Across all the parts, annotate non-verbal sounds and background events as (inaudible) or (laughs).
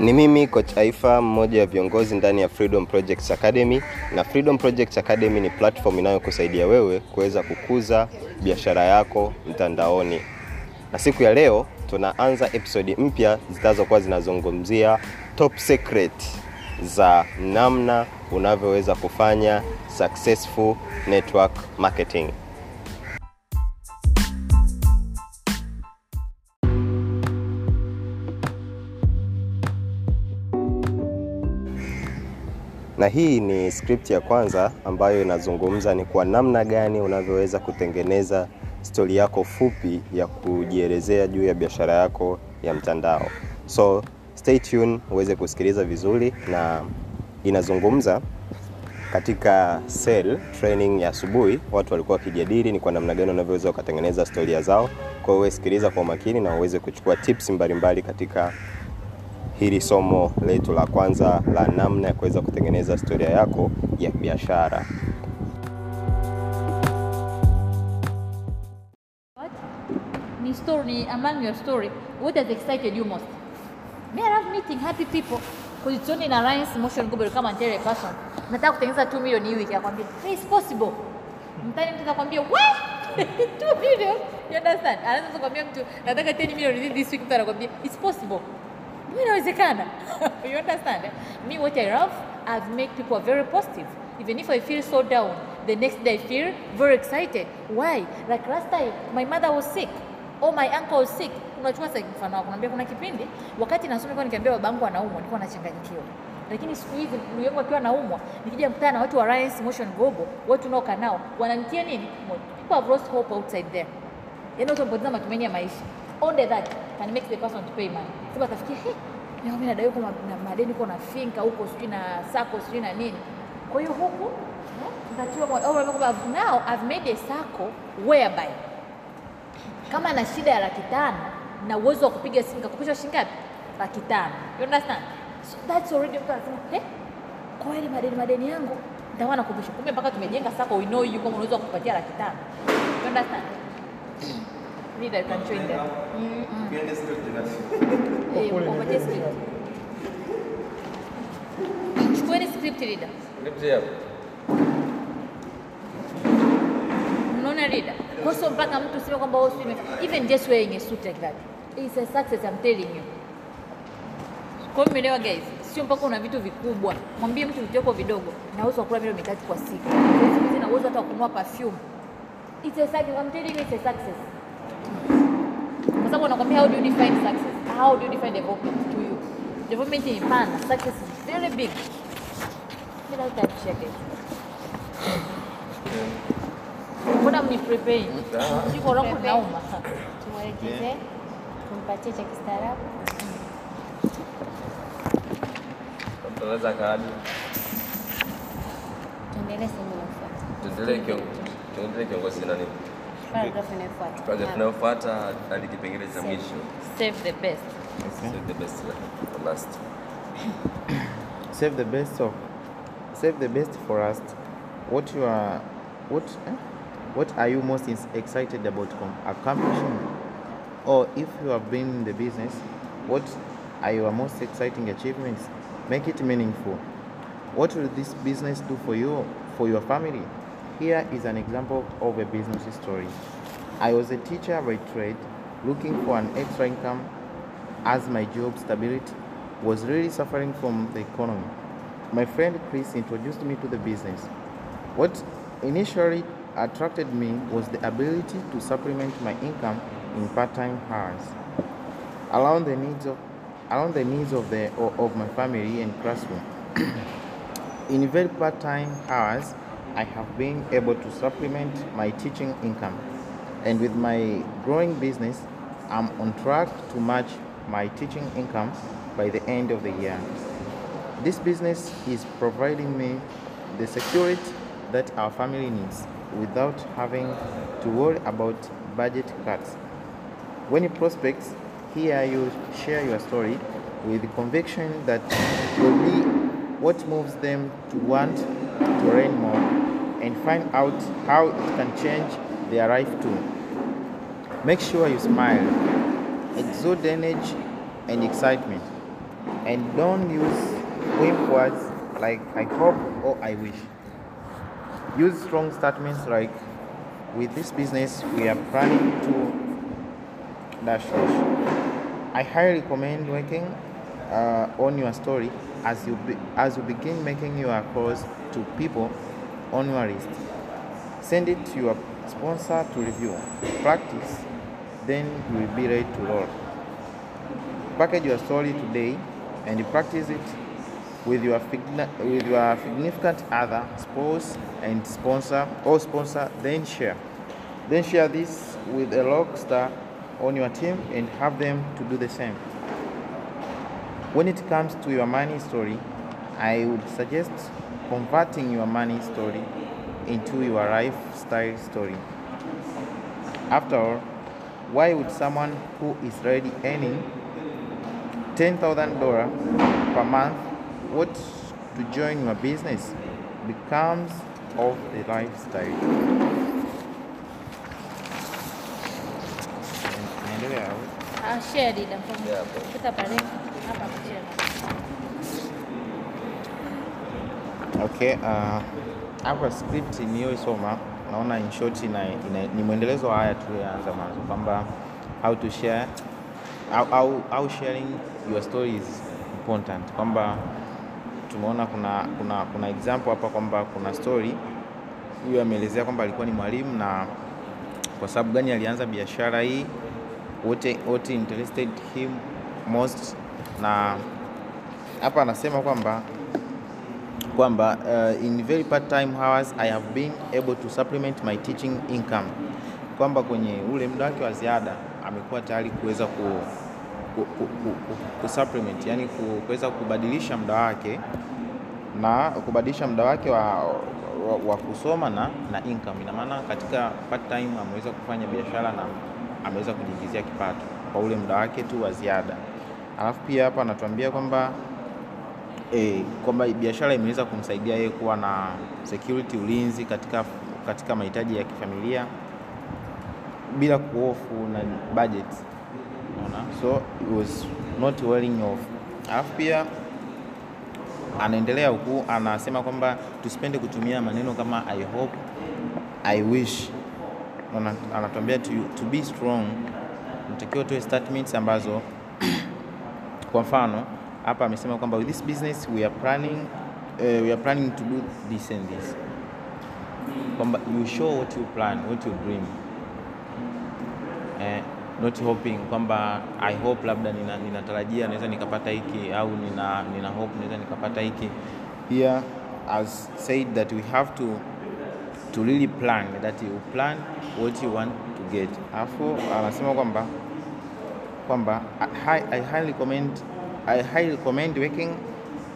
Ni mimi coach Aifa, mmoja wa viongozi ndani ya Freedom Projects Academy, na Freedom Projects Academy ni platform inayokusaidia wewe kuweza kukuza biashara yako mtandaoni. Na siku ya leo tunaanza episodi mpya zitazokuwa zinazungumzia top secret za namna unavyoweza kufanya successful network marketing. Na hii ni script ya kwanza ambayo inazungumza ni kwa namna gani unavyoweza kutengeneza stori yako fupi ya kujielezea juu ya biashara yako ya mtandao. So stay tuned uweze kusikiliza vizuri, na inazungumza katika sell training ya asubuhi, watu walikuwa wakijadili ni kwa namna gani unavyoweza ukatengeneza storia zao. Kwa hiyo sikiliza kwa umakini na uweze kuchukua tips mbalimbali katika hili somo letu la kwanza la namna ya kuweza kutengeneza historia yako ya biashara. Ni nataka kutengeneza 2 milioni hii wiki, akwambia, it's possible. Mtani mtu atakwambia, what? (laughs) 2 million? Understand? Anaanza kukwambia mtu, nataka 10 million this week, mtu anakwambia, it's possible. (laughs) Inawezekana. (laughs) you understand? Me, what I love, I've made people very positive. Even if I feel so down, the next day I feel very excited. Why? Like last time, my mother was sick or my uncle was sick. Unachukua mfano wako, naambia kuna kipindi wakati nasoma kwa nikiambia babangu anaumwa, nilikuwa nachanganyikiwa. Lakini siku hizi ndugu yangu akiwa naumwa nikija mkutana na watu wa Alliance Motion Global, watu unaokaa nao, wananitia nini? People have lost hope outside there. yani watu wamepoteza matumaini ya maisha. Only that can make the person to pay money. Sasa atafikia, hey, mimi nadai huko na madeni huko na finka huko sijui na sako sijui na nini. Kwa hiyo huku nitatiwa moyo. Oh, now I've made a sako whereby kama na shida ya laki tano na uwezo wa kupiga simu kakopeshwa shilingi ngapi? Laki tano. You understand? So that's already mtu anasema, hey, kwa ile madeni madeni yangu nitakuwa nakopeshwa." Kumbe mpaka tumejenga sako we know you kama unaweza kupatia laki tano. You understand? Reader you can join them. Eh, upatie script. Chukueni script reader. Unaona reader? Kwa hiyo mpaka mtu useme kwamba wewe usime even just wearing a suit like that. It's a success I'm telling you. Kwa hiyo mmeelewa guys? Sio mpaka una vitu vikubwa. Mwambie mtu vitu vyako vidogo. Na uwezo wa kula milo mitatu kwa siku. Hizi na uwezo hata kununua perfume. It's a success. I'm telling you it's a success. Kwa sababu wanakwambia how do you define success? How do you define development to you? Development ni pana. Success is very big. Bila nataka tucheke. Mbona mniprepare? Jiko langu linauma. tumwelekeze tumpatie cha kistaarabu Tunaweza kadi. tuendelee sehemu inayofuata Tuendelee kiongozi. Tuendelee kiongozi na nini? Paragrafu inayofuata Paragraph inayofuata hadi kipengele cha mwisho. Save the best. Save the best for last. (coughs) save the best of save the best for us what you are what eh? what are you most excited about accomplishing or if you have been in the business what are your most exciting achievements make it meaningful what will this business do for you for your family here is an example of a business story i was a teacher by trade looking for an extra income as my job stability was really suffering from the economy. My friend Chris introduced me to the business. What initially attracted me was the ability to supplement my income in part-time hours, along the needs of, along the needs of the of my family and classroom. (clears throat) in very part-time hours, I have been able to supplement my teaching income, and with my growing business, I'm on track to match my teaching income by the end of the year. This business is providing me the security that our family needs without having to worry about budget cuts. When you prospect, here you share your story with the conviction that will be what moves them to want to learn more and find out how it can change their life too. Make sure you smile, exude energy and excitement. and don't use weak words like I hope or I wish. Use strong statements like with this business we are planning to dash dash. I highly recommend working uh, on your story as you be, as you begin making your calls to people on your list. Send it to your sponsor to review. Practice, then you will be ready to roll. Package your story today and practice it with your with your significant other, spouse, and sponsor or sponsor. Then share. Then share this with a rock star on your team and have them to do the same. When it comes to your money story, I would suggest converting your money story into your lifestyle story. After all, why would someone who is already earning $10,000 per month want to join your business becomes of the lifestyle. Naendelea? Ah, share dida mfano. Yeah, Okay, uh, hapa script niliyoisoma naona in short ina, ina, ni mwendelezo haya tuliyoanza mwanzo kwamba how to share how, how, how sharing your story is important. Kwamba tumeona kuna kuna kuna example hapa kwamba kuna story huyu ameelezea kwamba alikuwa ni mwalimu na kwa sababu gani alianza biashara hii wote wote interested him most na hapa anasema kwamba kwamba uh, in very part time hours I have been able to supplement my teaching income, kwamba kwenye ule muda wake wa ziada amekuwa tayari kuweza ku, ku, ku, ku, ku, supplement yani kuweza kubadilisha muda wake na kubadilisha muda wake wa, wa, wa kusoma na, na income. Ina maana katika part time ameweza kufanya biashara na ameweza kujiingizia kipato kwa ule muda wake tu wa ziada. Alafu pia hapa anatuambia kwamba e, kwamba biashara imeweza kumsaidia yeye kuwa na security, ulinzi katika, katika mahitaji ya kifamilia bila kuhofu na budget. Unaona? So it was not wearing off. Alafu pia anaendelea huku anasema kwamba tusipende kutumia maneno kama I hope, I wish. Anatuambia to, to be strong, unatakiwa tuwe statements ambazo (clears throat) kwa mfano hapa amesema kwamba with this business we are planning uh, we are planning to do this and this. Kwamba you show what you plan what you dream. Eh, not hoping kwamba I hope labda nina, ninatarajia naweza nikapata hiki au nina, nina hope naweza nikapata hiki. Here as said that we have to to really plan that you plan what you want to get. Alafu anasema kwamba kwamba I, I highly recommend I highly recommend working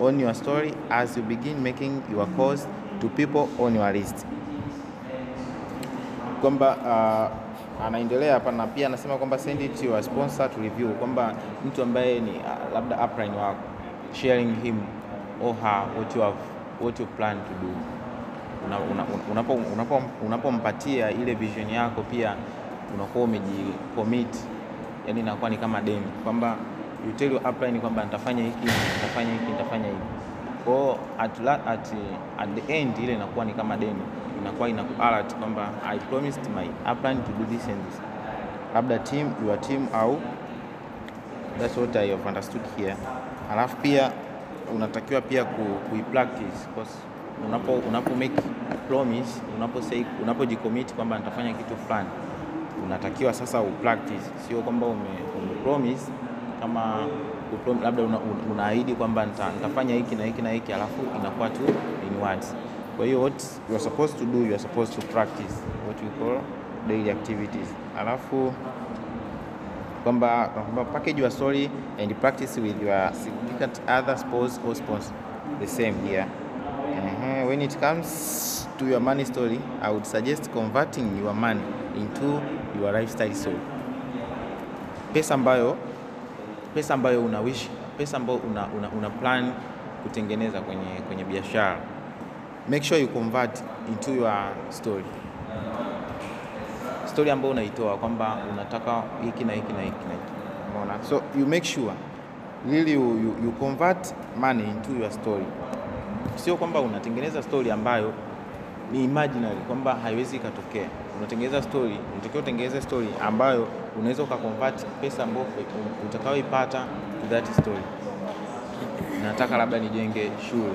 on your story as you begin making your calls to people on your list. Kwamba uh, anaendelea hapa na pia anasema kwamba send it to your sponsor to review, kwamba mtu ambaye ni uh, labda upline wako sharing him or her what you have what you plan to do. Unapompatia una, una, una, una ile vision yako pia unakuwa umejicommit, yani inakuwa ni kama deni. Kwamba you tell your upline kwamba nitafanya hiki nitafanya hiki nitafanya hiki. Kwa at, at, at the end ile inakuwa ni kama deni inakuwa inaku alert kwamba I promised my upline to do this and this. Labda team your team au that's what I have understood here. Alafu pia unatakiwa pia ku, kuipractice because unapo unapo make promise unapo say unapojicommit kwamba nitafanya kitu fulani unatakiwa sasa upractice, sio kwamba ume, ume promise kama labda unaahidi una- kwamba nita, nitafanya hiki na hiki na hiki alafu inakuwa tu in words. Kwa hiyo what you are supposed to do you are supposed to practice what we call daily activities. Alafu kwamba package your story and practice with your significant other spouse or sponsor the same here uh when it comes to your money story i would suggest converting your money into your lifestyle story pesa ambayo pesa ambayo unawishi, pesa ambayo una, una, una plan kutengeneza kwenye kwenye biashara make sure you convert into your story story ambayo unaitoa kwamba unataka hiki na hiki na hiki na hiki unaona. so you make sure really you, you, you convert money into your story. Sio kwamba unatengeneza story ambayo ni imaginary kwamba haiwezi ikatokea. Unatengeneza story, unatakiwa utengeneze story ambayo unaweza ukaconvert pesa ambayo utakayoipata to that story. Nataka labda nijenge shule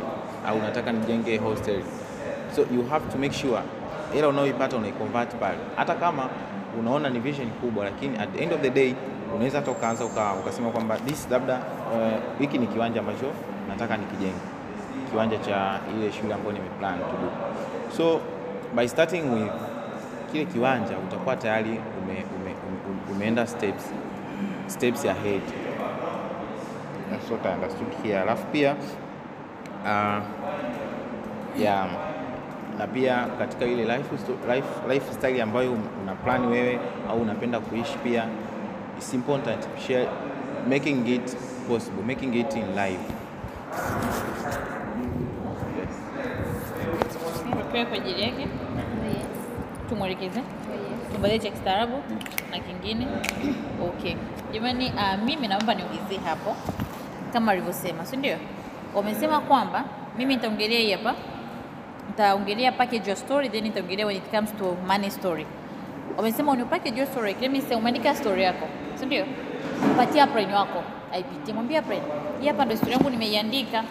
au nataka nijenge hostel, so you have to make sure hela unayoipata unaiconvert pale, hata kama unaona ni vision kubwa, lakini at the end of the day unaweza hata ukaanza ukasema kwamba this labda hiki uh, ni kiwanja ambacho nataka nikijenge, kiwanja cha ile shule ambayo nimeplan to do. So by starting with kile kiwanja utakuwa tayari ume, ume, umeenda steps steps ahead. That's what I understood here. Alafu pia uh, yeah, na pia katika ile life, life, lifestyle ambayo una plan wewe au unapenda kuishi pia it's important share, making it possible making it in life kwa ajili yake, Yes. tumwelekeze, Yes. cha kistaarabu na kingine. Okay jamani, uh, mimi naomba niulizie hapo kama alivyosema, si ndio? Wamesema kwamba mimi nitaongelea hii hapa, nitaongelea package your story, then nitaongelea when it comes to money story. Wamesema uni package your story, let me say, umeandika story yako, si ndio? Patia apron wako aipitie, mwambie apron, hii hapa ndio story yangu nimeiandika.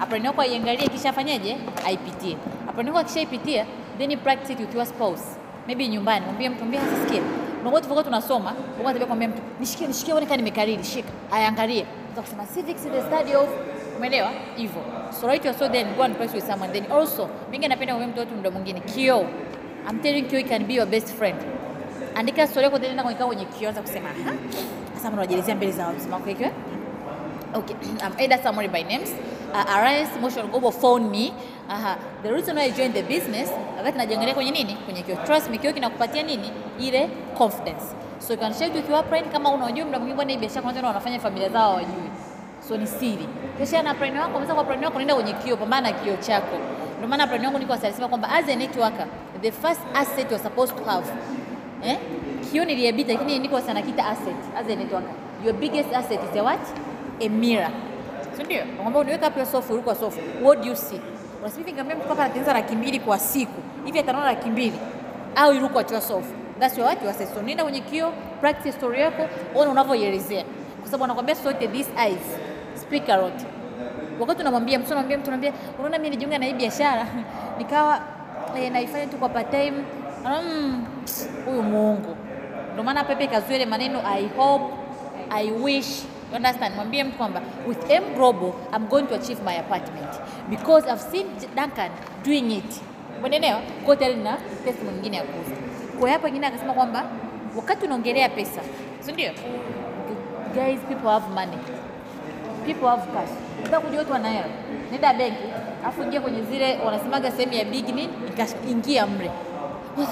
Apron wako aiangalie, kisha afanyeje? Aipitie. Apron wako akishaipitia, then practice your spouse, maybe nyumbani, mwambie mtu, mwambie sikia Unakuwa tulikuwa tunasoma, unakuwa tabia kwambia mtu, nishikie nishikie uone kama nimekariri, shika. Ayaangalie. Unaweza kusema civics is the study of umeelewa? Hivyo. So write your story then go and press with someone then also mimi napenda kumwambia mtu wetu muda mwingine kioo. I'm telling you it can be your best friend. Andika story yako then nenda kwenye kioo anza kusema, "Ha? Sasa mnawajelezea mbele za watu, sema okay, okay? (clears throat) I'm Ada Samori by names. Uh, Arise Motion Global phone me. Aha. The reason why I joined the business, wakati najiangalia kwenye nini? Kwenye kio. Trust me, kio kinakupatia nini? Ile confidence. So you can share with your friend kama unajua mda mwingine bwana biashara kuna watu wanafanya familia zao hawajui. So ni siri. Kisha na friend wako, unaweza kwa friend wako nenda kwenye kio, pambana na kio chako. Ndio maana friend wangu niko asalisema kwamba as a networker, the first asset you're supposed to have. Eh? Kioo niliabita lakini niko sana kita asset as a networker. Your biggest asset is a what? A mirror. Si ndio? Nakwambia uniweka hapo sofu, uruko sofu. What do you see? Unasema hivi mtu hapa anatengeneza laki mbili kwa siku. Hivi ataona laki mbili au iruko achwa sofa. That's your what you assess. So nenda kwenye kio, practice story yako, ona unavyoelezea. Kwa sababu anakuambia sote these eyes speak a lot. Wakati unamwambia mtu unamwambia mtu unamwambia unaona mimi nijiunga na hii biashara (laughs) nikawa eh, naifanya tu kwa part time. Um, huyu Mungu. Ndio maana Pepe kazuia ile maneno I hope, I wish You understand? Mwambie mtu kwamba with M Global I'm going to achieve my apartment because I've seen Duncan doing it. Umeelewa? Kwa hiyo na testimony nyingine ya kuuza. Kwa hapa nyingine akasema kwamba wakati unaongelea pesa, si ndio? Guys, people have money. People have cash. Unataka kujua watu wana hela. Nenda benki, afu ingia kwenye zile wanasemaga sehemu ya big nini, ingia mle.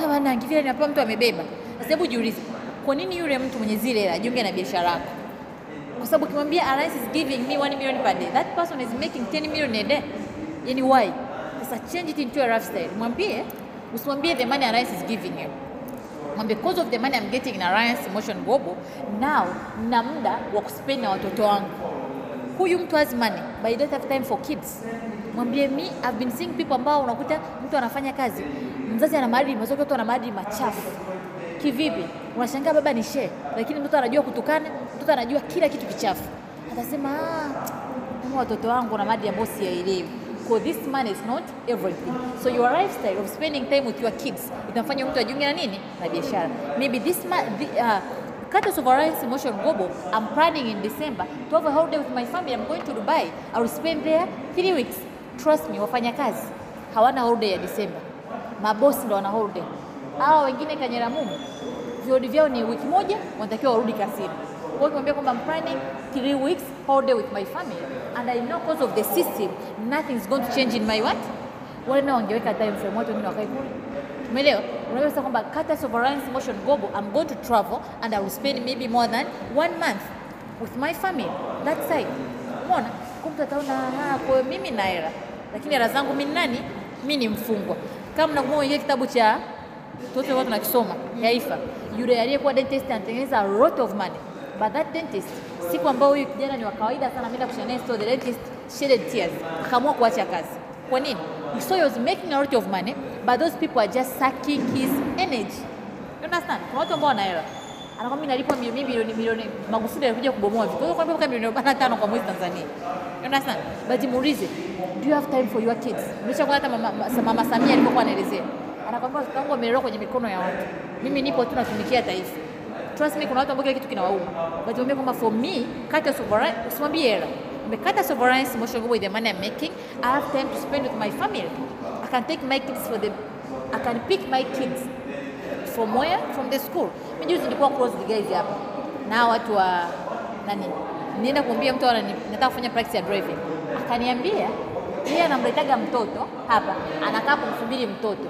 sababu na ngivile ninapewa mtu amebeba. Sasa hebu jiulize, kwa nini yule mtu mwenye zile hela ajiunge na biashara yako? kwa sababu ukimwambia Alliance is giving me 1 million per day that person is making 10 million a day yani why? Sasa change it into a lifestyle mwambie usimwambie the money Alliance is giving you. And because of the money I'm getting in Alliance Motion Global now na muda wa kuspend na watoto wangu. Huyu mtu has money? But he don't have time for kids. Mwambie me I've been seeing people ambao unakuta mtu anafanya kazi. Mzazi ana maadili mazuri mtoto ana maadili machafu. Kivipi? Unashangaa baba ni shehe lakini mtoto anajua kutukana mtoto anajua kila kitu kichafu. Atasema ah kama watoto wangu na maadili ambayo siyaelewi so this man is not everything so your lifestyle of spending time with your kids itamfanya mtu ajiunge na nini na biashara maybe this month, uh, Curtis Motion Global, I'm planning in December to have a holiday with my family. I'm going to Dubai. I will spend there three weeks. Trust me, wafanya kazi hawana holiday ya December. Mabosi ndo wana holiday. Hawa wengine kanyera mumu viodi vyao ni wiki moja, wanatakiwa warudi kazini. Kwa hiyo kwamba I'm planning three weeks holiday with my family and I know because of the system nothing is going to change in my what. Wale nao wangeweka time frame, watu wengine wakae kule. Umeelewa? Unaweza kusema kwamba of Alliance Motion gobo, I'm going to travel and I will spend maybe more than one month with my family that side. Umeona? Kwa ataona kwa mimi na hela, lakini hela zangu mimi nani? Mimi ni mfungwa. Kama mnakumbuka ile kitabu cha watu tunakisoma Yaifa, yule aliyekuwa dentist anatengeneza a lot of money but that dentist siku ambayo huyu kijana ni wa kawaida sana ameenda kushare naye story the dentist shedded tears akaamua kuacha kazi kwa nini So he was making a lot of money but those people are just sucking his energy you understand kuna watu ambao wana anakuwa mimi nalipwa milioni milioni milioni Magufuli alikuja kubomoa vitu. Kwa hiyo milioni 45 kwa mwezi Tanzania. You understand? But muulize, do you have time for your kids? Mlisha hata mama, mama, Samia alipokuwa anaelezea. Anakwambia wangu wamelelewa kwenye mikono ya watu. Mimi nipo tu natumikia taifa. Trust me kuna watu ambao kile kitu kinawauma. But mwambie kwamba for me, kata sovereign, usimwambie hela. umekata sovereign emotional with the money I'm making. I have time to spend with my family. I can take my kids for the I can pick my kids from where? From the school. Mimi juzi nilikuwa close the guys hapa na watu wa nani, nienda kumwambia mtu anani, nataka kufanya practice ya driving, akaniambia yeye anamletaga mtoto hapa, anakaa kumsubiri mtoto,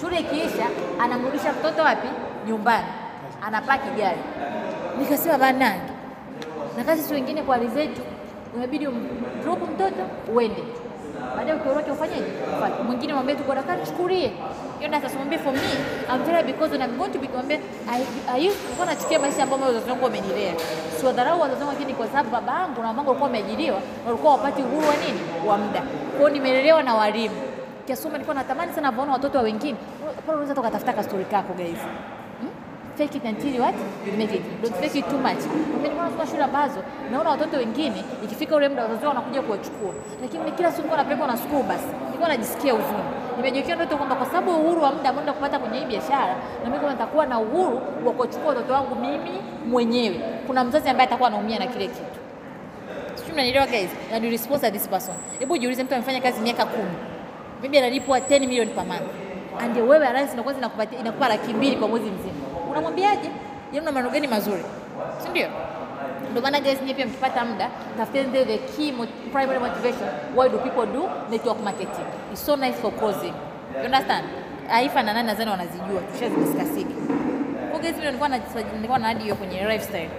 shule ikiisha, anamrudisha mtoto wapi? Nyumbani, anapaki gari. Nikasema banange, na kazi si wengine kwa hali unabidi umdrop mtoto uende baadaye ukiondoka ufanyeje? Mwingine mwambie tu bwana kani chukulie. Sasa mwambie for me I'm very because when I'm going to be mwambie I I nachukia maisha ambayo wazazi wangu wamenilea. Sio dharau wazazi wangu lakini kwa sababu baba yangu na mama yangu walikuwa wameajiriwa walikuwa wapati uhuru wa nini? Wa muda. kwao, nimelelewa na walimu. Kiasi nilikuwa natamani sana kuona watoto wa wengine. Unaweza tukatafuta ka story kako guys. Fake it until what? You make it. Don't fake it too much. Nilikuwa shule ambazo naona watoto wengine ikifika ule muda wazazi wanakuja kuwachukua. Lakini kila siku nilikuwa napelekwa na school bus. Nilikuwa najisikia huzuni. Nimejiwekea ndoto kwamba kwa sababu uhuru wa muda ambao nenda kupata kwenye hii biashara na mimi kama nitakuwa na uhuru wa kuchukua watoto wangu mimi mwenyewe. Kuna mzazi ambaye atakuwa anaumia na kile kitu. Sijui mnanielewa guys? Na ni response this person. Hebu jiulize mtu amefanya kazi miaka kumi. bibi analipwa 10 million per month. And wewe alliance inakuwa inakupa laki mbili kwa mwezi mzima. Unamwambiaje? Yeye una maneno gani mazuri? Si ndio? Ndio maana guys, nyie pia mkipata muda tafuteni the key primary motivation. Why do people do network marketing? It's so nice for closing. You understand? Aifa na nani nadhani wanazijua, tushazidiscussigi. Kwa guys, mimi nilikuwa na nilikuwa na hadi hiyo kwenye lifestyle.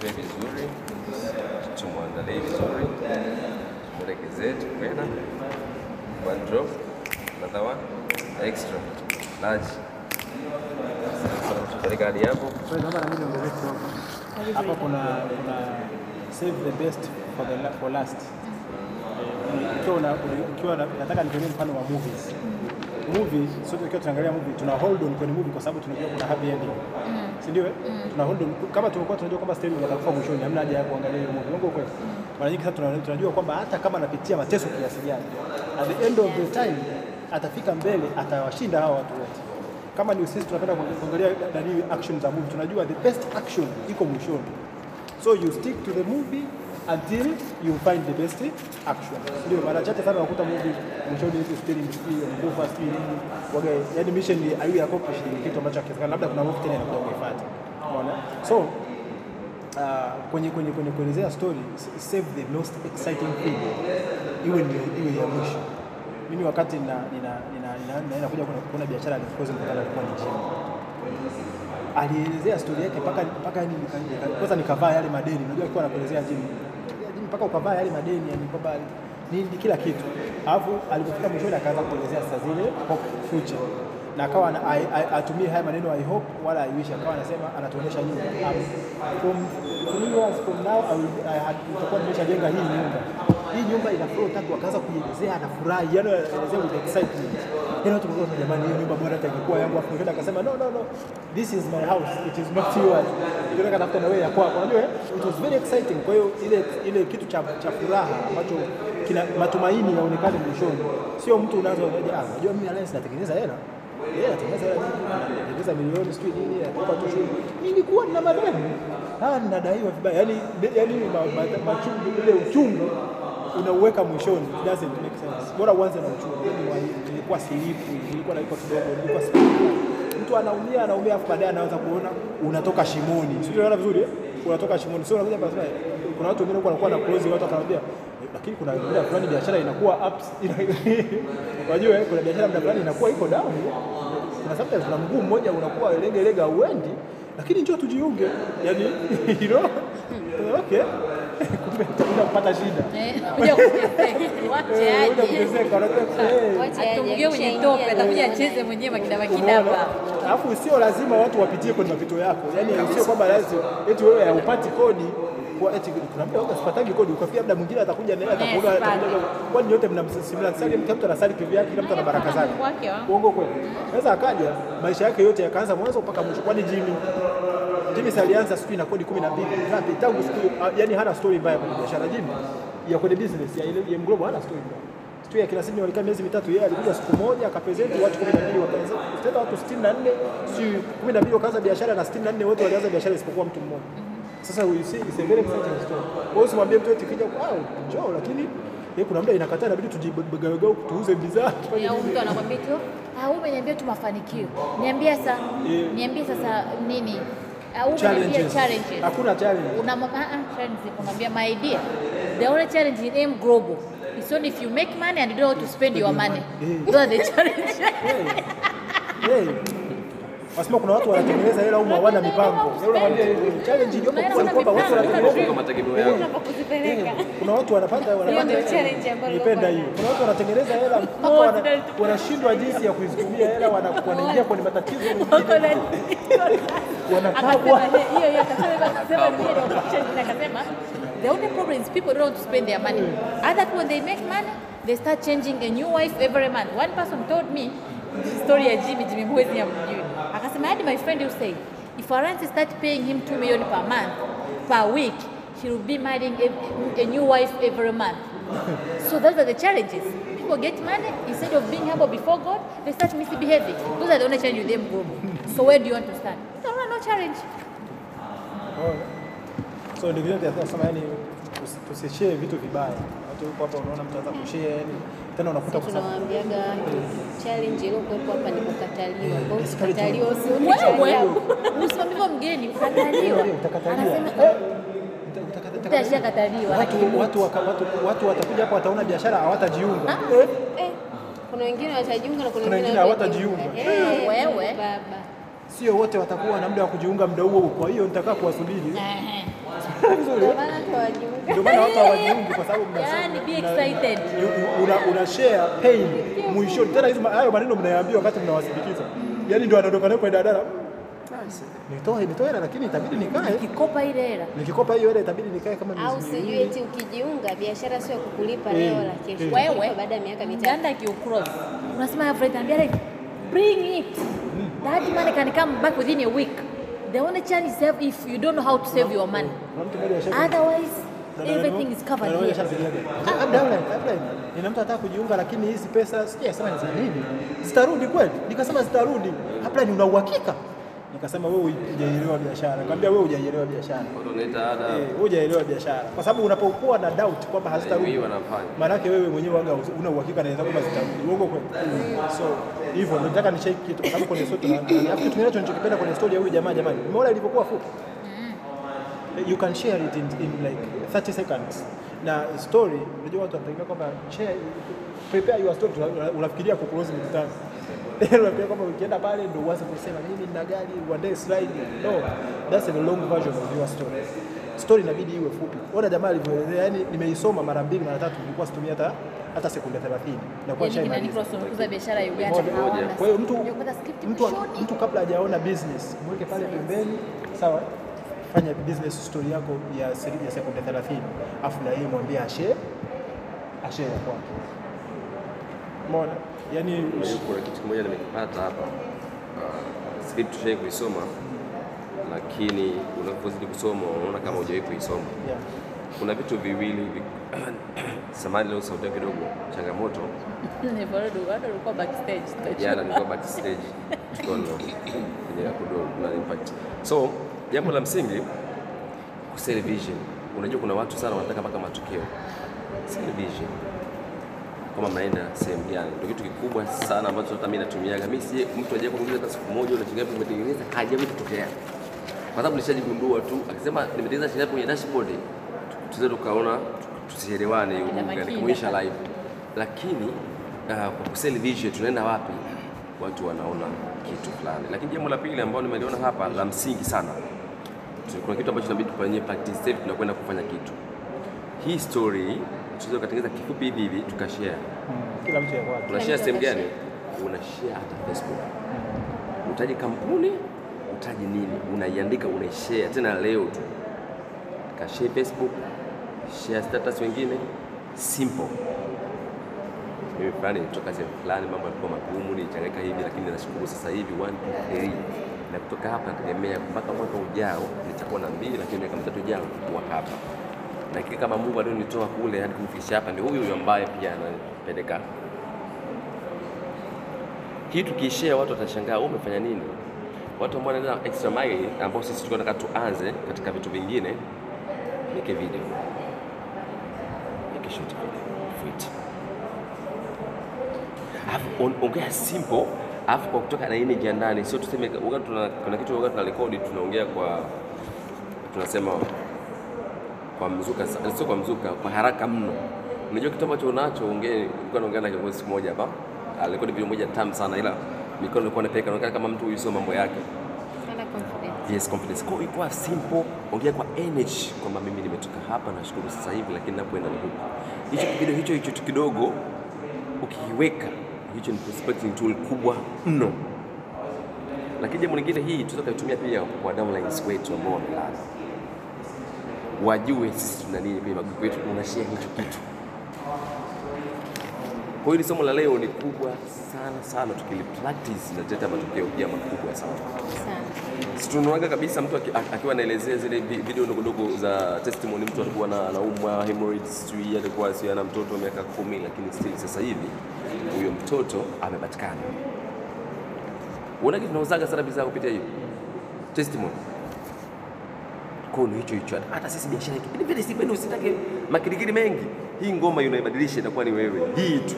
Tu, vizuri, tumwandalie vizuri, tumwelekeze tukwenda one one extra large. Hadi hapo. Hapa kuna kuna save the best for the for last. Ukiwa Ikiwa una- ikiwa nataka nitolee mfano wa movies. Movie sote tukiwa tunaangalia movie tuna hold on kwenye movie kwa sababu tunajua kuna happy ending. Si ndio? eh? Tuna hold on kama tumekuwa tunajua kwamba story itakufa mwishoni, hamna haja ya kuangalia hiyo movie. Mungu kweli. Mara nyingi sasa tunajua kwamba hata kama anapitia mateso kiasi gani, at the end of the time atafika mbele atawashinda hawa watu wote. Kama ni sisi tunapenda kuangalia nani action za movie, tunajua the best action iko mwishoni, so you stick to the movie until you find the best action. Ndio mara chache sana unakuta movie mwishoni hizi steering speed nguvu speed nini waga, yani mission ni ayu accomplish ni kitu ambacho hakiwezekani, labda kuna movie tena inakuja kuifuata, unaona? So uh, kwenye kwenye kwenye kuelezea story save the most exciting thing. Iwe ni iwe ya mwisho. Mimi wakati na nina nina nina- kuja kuna biashara alikuwa ni gym. Alielezea stori yake mpaka kwanza nikavaa yale madeni. Unajua alikuwa anakuelezea. Gym mpaka ukavaa yale madeni yani kwamba ni, kila kitu. Alafu alipofika mwishoni akaanza kuelezea sasa zile hope future na akawa atumie haya maneno I hope wala I wish, akawa anasema anatuonyesha nyumba Um, from three years from now I will, I had, nitakuwa nimeshajenga hii nyumba. Hii nyumba ina floor tatu, akaanza kuielezea, anafurahi, yani anaelezea with excitement. Yani watu wakaona jamani, hii nyumba bora ingekuwa yangu, afu mwingine akasema no no no, this is my house, it is not yours. Ndio akatafuta na wewe ya kwako, unajua eh? it was very exciting. Kwa hiyo ile ile kitu cha cha furaha ambacho kina matumaini yaonekane mwishoni, sio mtu unaanza unajua, ah, unajua mimi Alliance natengeneza hela. Nilikuwa nina madeni ah, vibaya, yani yani ma- ma- machungu, ile uchungu unauweka mwishoni, it doesn't make sense. Bora uanze na wa hivi, nilikuwa silipu, nilikuwa nalipa kidogo, nilikuwa silipu. Mtu anaumia anaumia, afu baadaye anaanza kuona unatoka shimoni, sio? Unaona vizuri eh? Unatoka shimoni, sio? Unakuja pale, kuna watu wengine wanakuwa na close, watu wakamwambia lakini kuna muda fulani biashara inakuwa ups, (laughs) unajua eh, kuna biashara muda fulani inakuwa iko down. Kuna sometimes kuna mguu mmoja unakuwa lege lege auendi, lakini njoo tujiunge, yani (laughs) you know (laughs) okay kuja kupata shida. Eh, kuja Eh, eh. Wacha aje, Atumgie kwenye tope, atakuja acheze mwenyewe makida Umeona? makidaba. Alafu sio lazima watu wapitie kwenye mapito yako, yani sio kwamba lazima eti wewe haupati kodi kwa eti kuna mtu hata sipatagi kodi, ukafikia labda mwingine atakuja naye atakuona kwani nyote mnamsimulia sali, kila mtu anasali kivyake, kila mtu ana baraka zake. Uongo kweli? Naweza akaja maisha yake yote yakaanza mwanzo mpaka mwisho, kwani Jimmy Jimmy alianza sijui na kodi 12 ngapi tangu siku yani hana story mbaya kwenye biashara Jimmy ya kwenye business ya ile Global hana story mbaya. Siku ya kila siku walikaa miezi mitatu, yeye alikuja siku moja akapresent watu 12 wakaanza tena watu 64 si 12 wakaanza biashara na 64 wote walianza biashara isipokuwa mtu mmoja. Sasa you see it's a very exciting story. Kwa hiyo usimwambie mtu eti kija wow, njoo lakini yeye kuna muda inakataa inabidi tujibagawagao tuuze bidhaa Au mtu anakwambia tu, ah, wewe umeniambia tu mafanikio. Niambie sasa, niambie sasa nini? Ah, challenges. challenges. Hakuna challenge. Una ma- ah, ah, challenge kumwambia my idea. The only challenge in M Global is only if you make money and you don't know how to spend your money. Yeah. Those are the (laughs) challenges. Hey. Wasema kuna watu wanatengeneza hela au hawana mipango. Challenge iliyopo kwa watu wanatengeneza Kwa mategemeo yao. Kuna watu challenge ambayo nipenda hiyo. Kuna watu wanatengeneza hela mpaka wanashindwa jinsi ya kuzitumia hela, wanaingia kwenye matatizo wanakabwa. Hiyo hiyo akasema akasema the only problem is people don't spend their money. Other when they make money, they start changing a new wife every month. One person told me story ya Jimmy Jimmy Mwezi ya mjini. Akasema hadi my friend said if Aranti start paying him 2 million per month per week, he will be marrying a, a new wife every month. So those are the challenges. People get money instead of being humble before God, they start misbehaving. Those are the only challenge with them group. So where do you want to stand? No, no, no challenge. So ndio vile tunasema yani tusi- tusishare vitu vibaya. Watu huko unaona mtu anataka kushare yani tena unakuta kwa sababu Tunawaambiaga challenge iliyokuwepo hapa ni kukataliwa. Kwa hiyo usione Wewe challenge. mgeni ukataliwa. utakataliwa. Anasema Eh, uta- utakata- mtu ashakataliwa. Watu watu watu watu watakuja hapa wataona biashara hawatajiunga. Eh, Eh, kuna wengine watajiunga na kuna wengine hawatajiunga. Eh, Wewe. baba. Sio wote watakuwa na muda wa kujiunga muda huo, kwa hiyo nitakaa kuwasubiri. (laughs) Vizuri. Ndio maana watu hawajiungi. Kwa sababu Yaani be excited. una, una share pain mwishoni. Tena hizo hayo maneno mnayaambia wakati mnawasindikiza, yaani ndio anaondoka nayo kwa dadara, nitoe nitoe hela, lakini itabidi nikae. Nikikopa ile hela. Nikikopa hiyo hela itabidi nikae kama Au sijui eti ukijiunga biashara sio kukulipa Eh, leo la kesho. eh. Wewe baada ya miaka mitatu. Ganda kiucross. Unasema ya ambia like bring it. That money can come back within a week. The only chance is if you don't know how to save your money. Otherwise everything is covered here. Nina mtu anataka kujiunga lakini hizi pesa sijasema ni za nini. Zitarudi kweli? Nikasema zitarudi. Hapla ni una uhakika? Nikasema wewe hujaelewa biashara. Nikamwambia wewe hujaelewa biashara. Eh, hujaelewa biashara. Kwa sababu unapokuwa na doubt kwamba hazitarudi Maana yake wewe mwenyewe waga una uhakika naweza kwamba zitarudi uongo kweli? So hivyo ndio nataka nicheki kitu kwa sababu kwenye story na alafu kitu kingine tunachokipenda kwenye story ya huyu jamaa jamani umeona ilivyokuwa fupi? You can share it in, in like 30 seconds. Na story unajua watu wanategemea kwamba share prepare your story unafikiria kuclose mkutano unafikiria kwamba ukienda pale ndio uanze kusema mimi nina gari one day slide no that's the long version of your story. Story inabidi iwe fupi. Ona jamaa alivyoelezea yani nimeisoma mara mbili mara tatu nilikuwa situmia hata hata sekunde 30 na kwa chai Uganda. Kwa hiyo mtu, mtu, mtu kabla hajaona business mweke pale pembeni, sawa, fanya business story yako ya, ya sekunde 30 afu na yeye mwambie ashe ashe ya kwake. Umeona? Yaani Unajua kuna kitu kimoja nimekipata hapa. Uh, script tushai kuisoma lakini unapozidi kusoma unaona kama hujawahi kuisoma. yeah. Kuna vitu viwili vi... (clears throat) samani leo sauti kidogo changamoto. (laughs) Nilikuwa backstage tulikuwa kwenye kudo impact. So jambo la msingi vision. Unajua kuna watu sana wanataka mpaka matokeo. Vision kama mnaenda sehemu gani, ndio kitu kikubwa sana ambacho hata mimi natumiaga. Mimi si mtu ajaye hata siku moja una shilingi ngapi umetengeneza, hajawahi kutokea, kwa sababu nishajigundua tu. Akisema nimetengeneza shilingi ngapi kwenye dashboard, tuweze tukaona tusielewane, nikamuonyesha live. Lakini uh, kwa kusell vision tunaenda wapi, watu wanaona kitu fulani. Lakini jambo la pili ambalo nimeliona hapa la msingi sana, kuna kitu ambacho inabidi tufanyie practice. Tunakwenda kufanya kitu hii story tunaweza kutengeneza kifupi hivi hivi tukashare. Mm, Kila mtu ya kwake. Una share sehemu gani? Una share hata Facebook. Utaji kampuni, utaji nini, unaiandika, unaishare tena leo tu, Kashare Facebook, share status wengine, simple. Mimi fulani nitoka sehemu fulani, mambo yalikuwa magumu, nilichanganyika hivi, lakini nashukuru sasa hivi 1 2 3 na kutoka hapa nategemea mpaka mwaka ujao nitakuwa na mbili, lakini miaka mitatu ijao nitakuwa hapa na kile kama Mungu alionitoa kule hadi kunifikisha hapa, ndio huyu huyu ambaye pia anapeleka hii. Tukiishia watu watashangaa umefanya nini. Watu ambao wanaenda extra mile, ambao sisi tunataka tuanze katika vitu vingine, nike video, nike shoot video, fuiti, ongea simple, alafu kwa kutoka na energy ndani, sio tuseme kuna kitu tuna rekodi tunaongea kwa tunasema kwa mzuka, sio kwa mzuka, kwa haraka mno. Unajua kitu ambacho unacho ongee. Nilikuwa naongea na kiongozi siku moja hapa, alikodi video moja tamu sana, ila mikono ilikuwa inapeka, inaonekana kama mtu huyu sio mambo yake. Sana confidence. Yes, confidence. Kwa ilikuwa simple, ongea kwa energy kwamba mimi nimetoka hapa, nashukuru sasa hivi, lakini napoenda ni huko. Hicho kidogo hicho hicho kidogo ukiweka hicho ni prospecting tool kubwa mno. Lakini jambo lingine hii tunaweza kuitumia pia kwa downlines wetu ambao wamelala, wajue sisi tuna nini kwenye magrupu yetu, unashare hicho kitu. Kwa hiyo somo la leo ni kubwa sana sana, tukili practice inaleta matokeo pia makubwa sana. Sana. Tunaonaga kabisa mtu aki- aki- akiwa anaelezea zile vi- video ndogo ndogo za testimony, mtu alikuwa na anaumwa hemorrhoids, sijui alikuwa si ana mtoto miaka kumi, lakini still sasa hivi huyo mtoto amepatikana. Unaona tunauzaga sana bidhaa kupitia hiyo testimony. Hiyo hicho hicho, hata sisi biashara yetu vile vile, sipendi usitake makirikiri mengi. Hii ngoma unaibadilisha itakuwa ni wewe, hii tu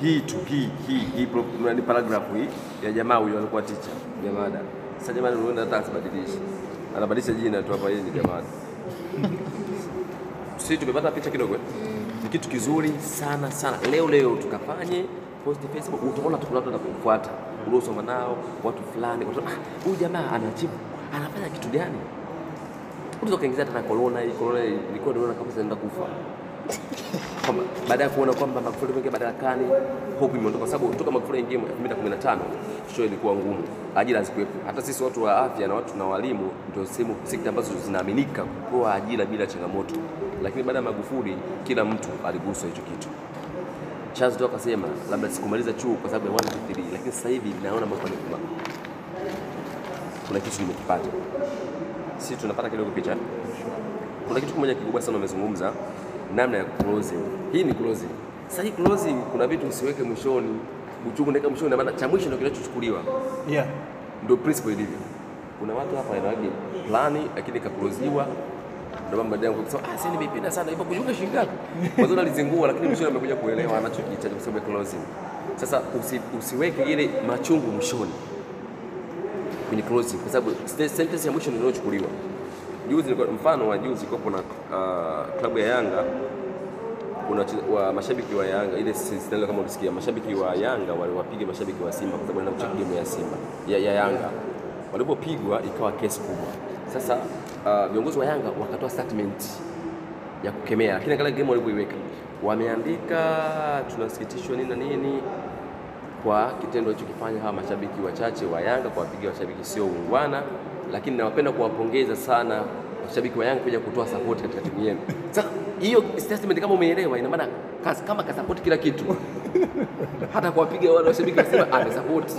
hii tu hii hii hii ni paragraph hii ya jamaa huyo alikuwa teacher jamada. Sasa jamani, unaona hata asibadilishe, anabadilisha jina tu hapa, yeye ni jamada. Sisi tumepata picha kidogo, eh? ni kitu kizuri sana sana. Leo leo tukafanye post Facebook, utaona tu watu watakufuata uliosoma nao, watu fulani, ah, huyu jamaa anachibu anafanya kitu gani? Unaweza ukaingiza hata na corona hii. Corona ilikuwa naona kama inaenda kufa kwamba baada ya kuona kwamba Magufuli ameingia madarakani, hope imeondoka, sababu kutoka Magufuli aingie 2015 show ilikuwa ngumu, ajira hazikuwepo. Hata sisi watu wa afya na watu na walimu ndio sehemu sekta ambazo zinaaminika kutoa ajira bila changamoto, lakini baada ya Magufuli kila mtu aliguswa hicho kitu. Charles ndio akasema labda sikumaliza chuo kwa sababu ya 1 2 3, lakini sasa hivi naona mafanikio ni kuna kitu nimekipata. Sisi tunapata kidogo picha kuna kitu kimoja kikubwa sana umezungumza, namna ya closing. Hii ni closing. Sasa hii closing, kuna vitu usiweke mwishoni, uchungu unaweka mwishoni, maana cha mwisho ndio kinachochukuliwa, Yeah. ndio principle ilivyo. Kuna watu hapa wanawagi plani, lakini kakuloziwa ndio mambo baadaye kusema ah, sasa nimeipenda sana hivyo, kujiunga shilingi ngapi? Mwanzo alizingua, lakini mwishoni amekuja kuelewa anachokihitaji kwa sababu closing. Sasa usi, usiweke ile machungu mwishoni kwenye closing, kwa sababu sentence ya mwisho ndio inayochukuliwa. Juzi mfano wa juzi kwa kuna uh, klabu ya Yanga kuna wa mashabiki wa Yanga ile sinalo kama ulisikia, mashabiki wa Yanga waliwapiga mashabiki wa Simba kwa sababu wanaenda kucheza game ya Simba ya, ya Yanga. Walipopigwa ikawa kesi kubwa. Sasa uh, viongozi wa Yanga wakatoa statement ya kukemea, lakini angalia game walivyoiweka, wameandika tunasikitishwa nini na nini kwa kitendo alichokifanya hawa mashabiki wachache wa Yanga kuwapigia washabiki sio ungwana, lakini nawapenda kuwapongeza sana washabiki wa Yanga kuja kutoa support katika timu yenu. (laughs) Sasa hiyo statement kama umeelewa, ina maana kas- kama kasupport kila kitu. (laughs) Hata kuwapiga wale washabiki wasema amesupport,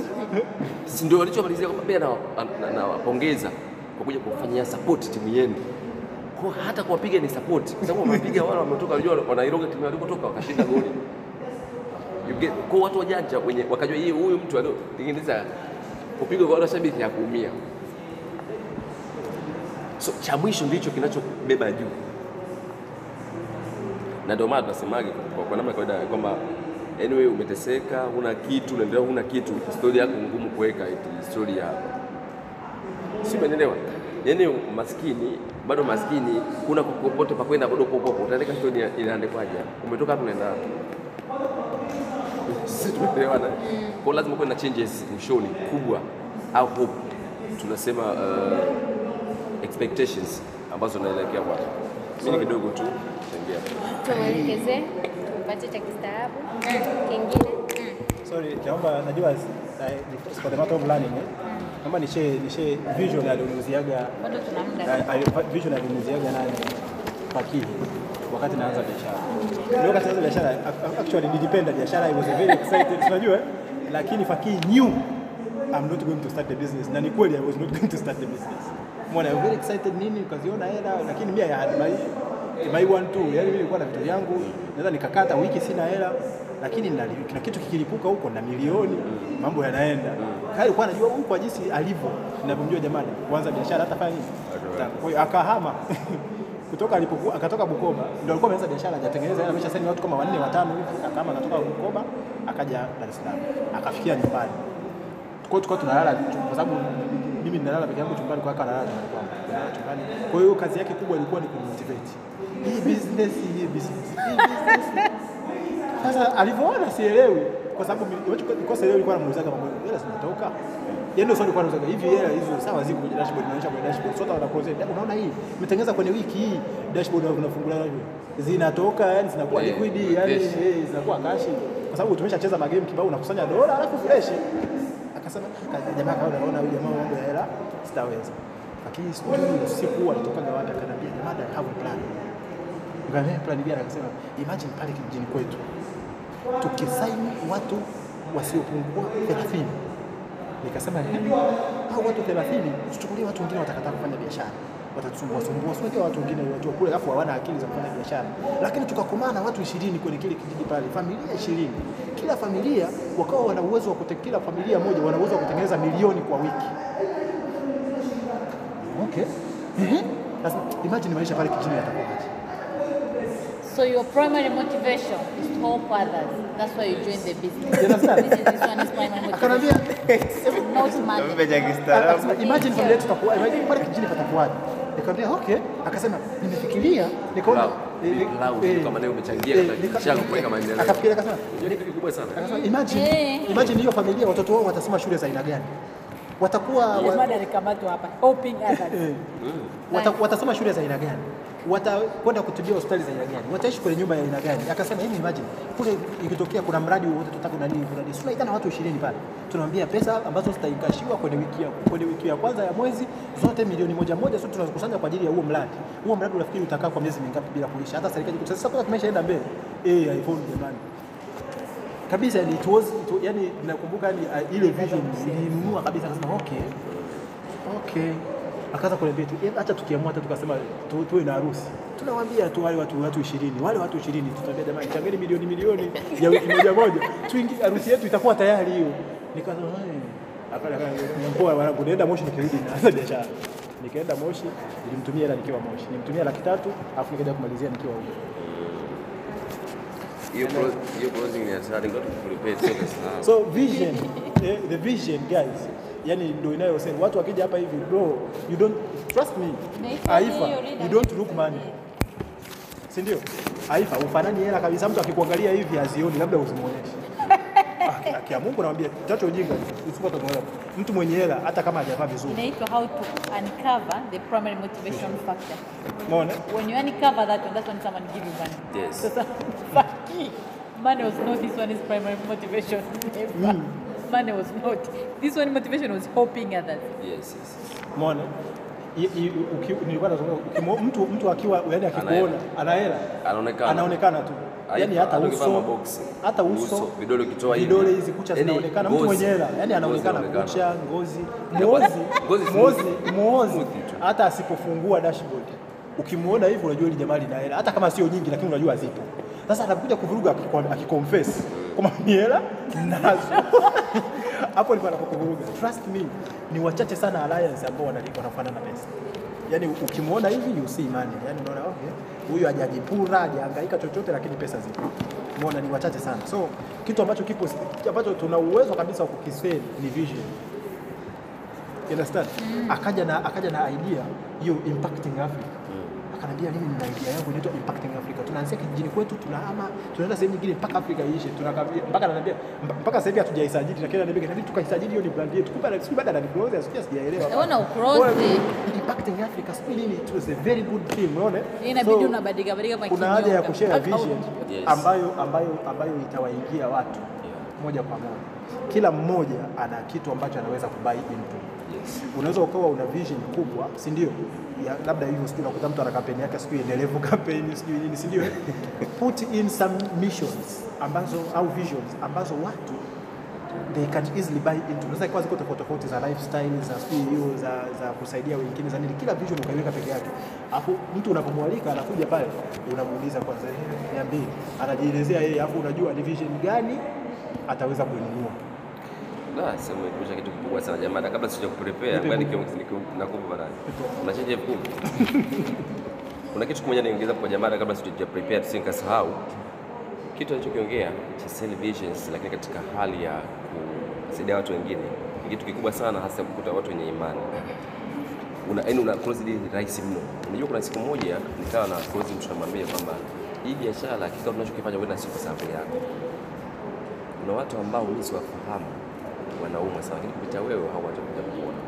si ndio walichomalizia kwamba pia nawapongeza na, nawapongeza kwa kuja kufanyia support timu yenu. Kwa hata kuwapiga ni support, kwa sababu wamepiga wale wametoka, wanairoga timu walipotoka wakashinda goli You get- kwa watu wajanja wenye wakajua yeye huyu mtu aliotengeneza kupigwa kwa washabiki ya kuumia. So cha mwisho ndicho kinachobeba juu, na ndio maana tunasemaga kwa, namna kawaida kwamba anyway, umeteseka, huna kitu, unaendelea huna kitu, stori yako ngumu kuweka eti stori yako, si umeelewa? Yani maskini bado maskini, kuna popote pakwenda bado popo, utaandika stori inaandikwaje? Umetoka hapo unaenda? Sisi tumeelewana. Kwa lazima kuwe na changes mwishoni kubwa au hope tunasema uh, expectations ambazo naelekea kwa. Mimi kidogo tu tembea. tumwelekeze tumpatie cha kistaabu Kingine Sorry, naomba najua the matter of learning eh. Naomba ni share ni share vision alioniuziaga Bado tuna muda. vision alioniuziaga nani Fakii wakati naanza biashara. Ndio katika biashara actually nilipenda biashara I was very excited unajua lakini Fakii knew I'm not going to start the business na ni kweli I was not (laughs) going to start the business. Mwana I was very excited nini ukaziona hela lakini mimi I had my my one two, yani mimi nilikuwa na vitu vyangu naweza nikakata wiki sina hela lakini na, kitu kikilipuka huko na milioni mambo yanaenda. Kale alikuwa anajua huko jinsi alivyo ninavyomjua jamani kuanza biashara hata fanya nini. Kwa hiyo akahama (laughs) kutoka alipokuwa akatoka Bukoba ndio alikuwa ameanza biashara hajatengeneza hela amesha saini watu kama wanne watano hivi kama anatoka Bukoba akaja Dar es Salaam akafikia nyumbani kwa hiyo tunalala kwa sababu mimi ninalala peke yangu chumbani, kwa hiyo analala chumbani. Kwa hiyo kazi yake kubwa ilikuwa ni kumotivate hii business, hii business, hii business. Sasa alivyoona sielewi, kwa sababu nilikuwa sielewi, nilikuwa namuulizaga mambo hela zinatoka yeye ndio swali kwa nauzaga hivi hela hizo sawa ziko kwenye dashboard inaonyesha kwenye dashboard Sio wana close. unaona hii umetengeneza kwenye wiki hii dashboard unafungula nayo. zinatoka yani zinakuwa Eh, liquid yani eh, zinakuwa cash. kwa sababu tumeshacheza magame kibao unakusanya dola alafu fresh akasema jamaa kaona naona huyu jamaa mambo ya hela sitaweza lakini sijui siku alitoka wapi akaniambia jamaa I have a plan Nikamwambia plan gani akasema imagine pale kijijini kwetu tukisaini watu wasiopungua 30 nikasema hivi hao watu 30 tuchukulie watu wengine watakataa kufanya biashara. Watatusumbua sumbua sio watu wengine watu wa kule alafu hawana akili za kufanya biashara. Lakini tukakomana watu 20 kwenye kile kijiji pale familia 20 kila familia wakawa wana uwezo wa kute, kila familia moja wana uwezo wa kutengeneza milioni kwa wiki. Okay. Ehe sasa imagine maisha pale kijijini yatakuwaje So your primary motivation is to help others. That's why you join the business. You understand? This is this one is primary motivation, not money. Mpe cha kistaarabu. Akasema, imagine familia yetu tutakuwa imagine pale kijini patakuwaje? Nikamwambia okay, akasema nimefikiria, nikaona eh, eh, Lau, kama nawe umechangia katika nika- kijiji chako kuweka maendeleo. Akafikiria akasema, kitu kikubwa sana. akasema imagine, Eh. imagine hiyo familia watoto wao watasoma shule za aina gani? Watakuwa wa, Mada alikamatwa hapa helping others. eh, wata, watasoma shule za aina gani? Watakwenda kutibia hospitali za aina gani? Wataishi kwenye nyumba ya aina gani? Akasema hivi, imagine kule ikitokea kuna mradi wowote tutaka na nini, kuna nini, itana watu 20 pale, tunamwambia pesa ambazo zitaikashiwa kwenye wiki ya kwenye wiki ya kwanza ya mwezi zote milioni moja moja, sio tunazikusanya kwa ajili ya huo mradi. Huo mradi unafikiri utakaa kwa miezi mingapi bila kuisha? Hata serikali sasa kwa tumeshaenda mbele, eh, iPhone jamani kabisa yani it was it, yani nakumbuka yani uh, ile vision nilinunua kabisa nasema okay okay akaanza kuniambia tu "Eh, hata tukiamua hata tukasema tu, tuwe na harusi. Tunawaambia tu wale watu watu 20 wale watu 20 tutaambia jamani changeni milioni milioni ya wiki moja moja tuingie harusi yetu itakuwa tayari hiyo. Nikaanza mpoa wanangu nienda Moshi nikirudi naanza biashara. Nikaenda Moshi nilimtumia hela nikiwa Moshi. Nilimtumia laki tatu afu nikaja kumalizia nikiwa huko. So vision, eh, the vision guys, yani ndio inayosema watu wakija hapa hivi bro, you don't trust me. Aifa, you don't look money. Si ndio? Aifa ufanani hela kabisa, mtu akikuangalia hivi azioni, labda usimuoneshe. (laughs) Akia Kia Mungu namwambia chacho ujinga, usipata kumwona mtu mwenye hela hata kama hajavaa vizuri. Inaitwa how to uncover the primary motivation factor. Umeona? When you uncover that one, that's when someone give you money. Yes. (laughs) Sasa money was not this one is primary motivation. Never. Money was not. (laughs) This one motivation was helping others. Yes, yes. Nilikuwa nazungumza mtu mtu akiwa yani akikuona ana hela Anaonekana. anaonekana tu. Yani hata uso hata uso vidole ukitoa hivi. vidole hizi kucha zinaonekana mtu mwenye hela yani anaonekana kucha ngozi ngozi mozi ngozi tu. hata asipofungua dashboard ukimuona hivyo unajua ile jamaa lina hela hata kama sio nyingi lakini unajua zipo sasa anakuja kuvuruga akikwa- ni nazo. (laughs) Hapo ndipo anapokuvuruga trust me ni wachache sana alliance ambao wanafanana pesa yani ukimwona hivi you see yani unaona okay huyu hajajipura hajahangaika chochote lakini pesa zipo. Umeona ni wachache sana. So kitu ambacho kipo ambacho tuna uwezo kabisa wa kukisave ni vision. You understand? Akaja na akaja na idea hiyo impacting Africa. Akaniambia mimi nina idea yangu inaitwa Impacting Africa. Tunaanzia kijijini kwetu, tunahama, tunaenda sehemu nyingine mpaka Afrika iishe. Tunakavia mpaka ananiambia mpaka sasa hivi hatujaisajili, lakini ananiambia inabidi tukaisajili hiyo ni brand yetu. Kumbe ana- sijui baada ananiklose, sijui sijaelewa. Unaona. Bora, Impacting Africa sijui nini, it was a very good thing, unaona? inabidi unabadilika badilika kama kuna haja ya kushare vision ambayo ambayo ambayo itawaingia watu moja kwa moja. Kila mmoja ana kitu ambacho anaweza kubuy into. Unaweza ukawa una vision kubwa, si ndio? Labda hivyo, sijui nakuta mtu ana kampeni yake, sijui endelevu kampeni, sijui nini, si ndio? (laughs) Put in some missions ambazo au visions ambazo watu they can easily buy into. Unaweza kuwa ziko tofauti tofauti za lifestyle za sijui hiyo za, za kusaidia wengine za nini, kila vision ukaiweka peke yake, alafu mtu unapomwalika anakuja pale, unamuuliza kwanza, "Eh, niambie, anajielezea yeye, alafu unajua ni vision gani ataweza kuinunua. Sema kuja kitu kikubwa sana jamani, kabla sija kuprepare, ngoja Mungu. niki- niki- nakupa baadaye. Una change elfu kumi. Kuna kitu kimoja niongeza kwa jamani, kabla sija prepare tusije nikasahau kitu alichokiongea cha sell visions, lakini katika hali ya kusaidia watu wengine ni kitu kikubwa sana, hasa kukuta watu wenye imani una yani una close deal rahisi mno. Unajua, kuna siku moja nikawa na close mtu namwambia kwamba hii biashara kikao tunachokifanya wewe na sio kwa sababu yako. Kuna watu ambao mimi siwafahamu wanaumwa sana, lakini kupitia wewe hao watakuja kuona.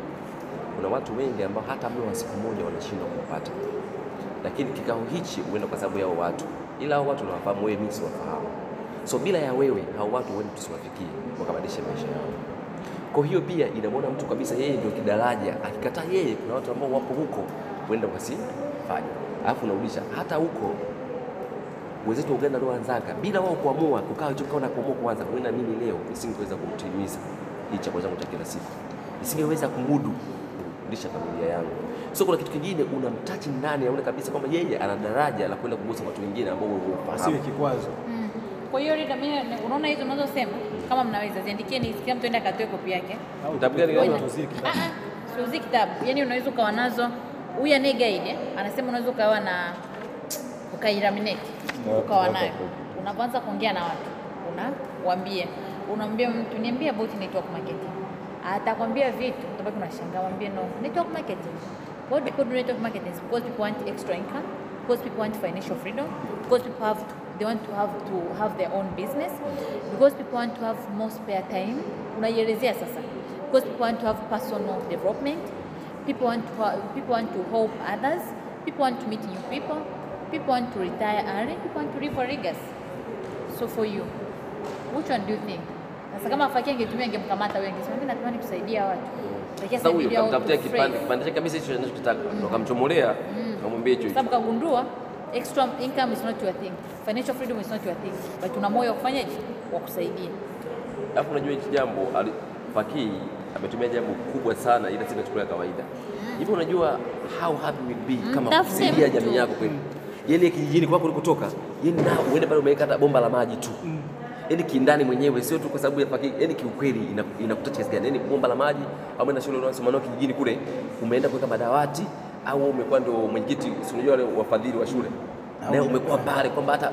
Kuna watu wengi ambao hata mlo wa siku moja wanashindwa kupata, lakini kikao hichi huenda kwa sababu yao watu, ila hao watu nawafahamu wewe, mimi siwafahamu. So bila ya wewe hao watu huenda tusiwafikie wakabadilisha maisha yao. Kwa hiyo pia inamwona mtu kabisa yeye ndio kidaraja, akikataa yeye, kuna watu ambao wapo huko huenda wasifanye, alafu unarudisha hata huko wenzetu wa Uganda walioanzaga bila wao kuamua kukaa hicho kikao kuamua kwanza, huenda mimi leo nisingeweza kumtimiza hii chakula changu cha kila siku, nisingeweza kumudu kulisha familia yangu. So kuna kitu kingine unamtachi ndani, aone kabisa kwamba yeye ana daraja la kwenda kugusa watu wengine ambao Asiwe kikwazo. Mm. Kwa hiyo Rita, mimi unaona hizo unazosema, kama mnaweza ziandikieni, kila mtu aende akatoe kopi yake. Kitabu gani Siuzii kitabu. Ah, ah, kitabu, yaani unaweza ukawa nazo. Huyu anaye guide anasema unaweza ukawa na ukairaminate Na- ukawa nayo, unapoanza kuongea na watu unawambia, unamwambia mtu niambie about network marketing, atakwambia vitu, utabaki unashangaa, mwambie no, network marketing. What people do network marketing because people want extra income, because people want financial freedom, because people have to, they want to have to have their own business, because people want to have more spare time. Unaielezea sasa, because people want to have personal development, people want to people want to help others, people want to meet new people, people want to retire early, people want to live a legacy. So for you, which one do you think? Sasa kama Faki angetumia angemkamata wewe angesema mimi natamani kusaidia watu. Sasa huyu kamtafutia kipande kipande chake kabisa hicho anachokitaka, ndo kamchomolea, kamwambia hicho hicho. sababu kagundua extra income is not your thing, financial freedom is not your thing, but una moyo wa kufanyaje, wa kusaidia. Alafu unajua hichi jambo Fakii ametumia jambo kubwa sana, ila sisi tunachukulia kawaida. Hivi unajua how happy will be kama kusaidia jamii yako kweli. Yeye kijijini kwako ulikotoka, yeye na uende pale umeweka hata bomba la maji tu. Yaani kindani mwenyewe sio tu kwa sababu ya Fakii, yani kiukweli ina- kiasi gani? Yani bomba la maji au umeenda shule unasoma nao kijijini kule, umeenda kuweka madawati au umekuwa ndio mwenyekiti, si unajua wale wafadhili wa shule. Na umekuwa pale kwamba hata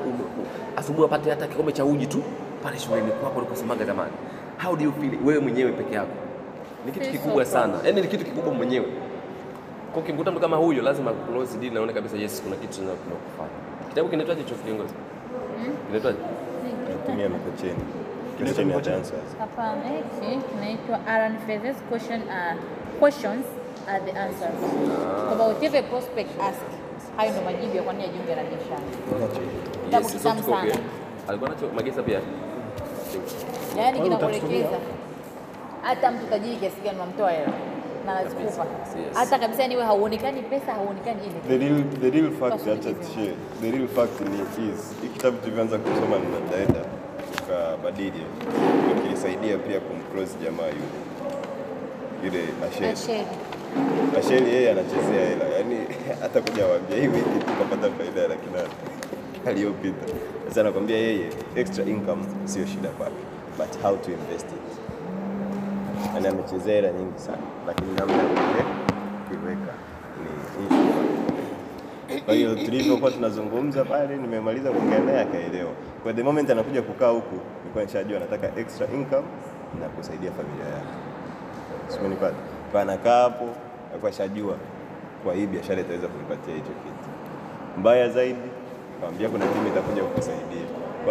asubuhi apate hata kikombe cha uji tu pale shuleni kwako ulikosomaga zamani. How do you feel wewe mwenyewe peke yako? Ni kitu kikubwa sana, yani ni kitu kikubwa mwenyewe. Kwa ukimkuta mtu kama huyo, lazima close deal, naona kabisa yes, kuna kitu tunakufanya. Kitabu kinaitwaje hicho kiongozi? Kinaitwaje? Tumia Mikocheni. Question and answers. Hapana, hiki kinaitwa Aaron Fezes question are questions are the answers. Kwamba whatever a prospect ask, hayo ndo majibu ya kwa nini ajiunge na biashara. Kitabu kitamu sana. Alikuwa nacho Magesa pia. Yaani kinakuelekeza hata mtu tajiri kiasi gani unamtoa hela na anazikupa. Hata kabisa niwe hauonekani pesa, hauonekani ile. The real, the real fact, acha zima. The real fact ni is hii kitabu tulivyoanza kusoma ni dada tukabadili, kilisaidia pia kumclose jamaa yule yule Asheri. Asheri. Yeye anachezea hela, yaani (laughs) hata kuja waambia hii wiki tukapata faida ya laki nane (laughs) aliyopita. Sasa anakwambia yeye extra income sio shida kwake, but how to invest it. Yaani amechezea hela nyingi sana, lakini namna ya kuiweka ni issue. Kwa hiyo tulivyokuwa tunazungumza pale, nimemaliza kuongea naye akaelewa. Kwa the moment anakuja kukaa huku, nilikuwa nishajua anataka extra income na kusaidia familia yake. Simenipata. Kwa anakaa hapo, alikuwa shajua kwa hii biashara itaweza kunipatia hicho kitu. Mbaya zaidi, akamwambia kuna timu itakuja kukusaidia.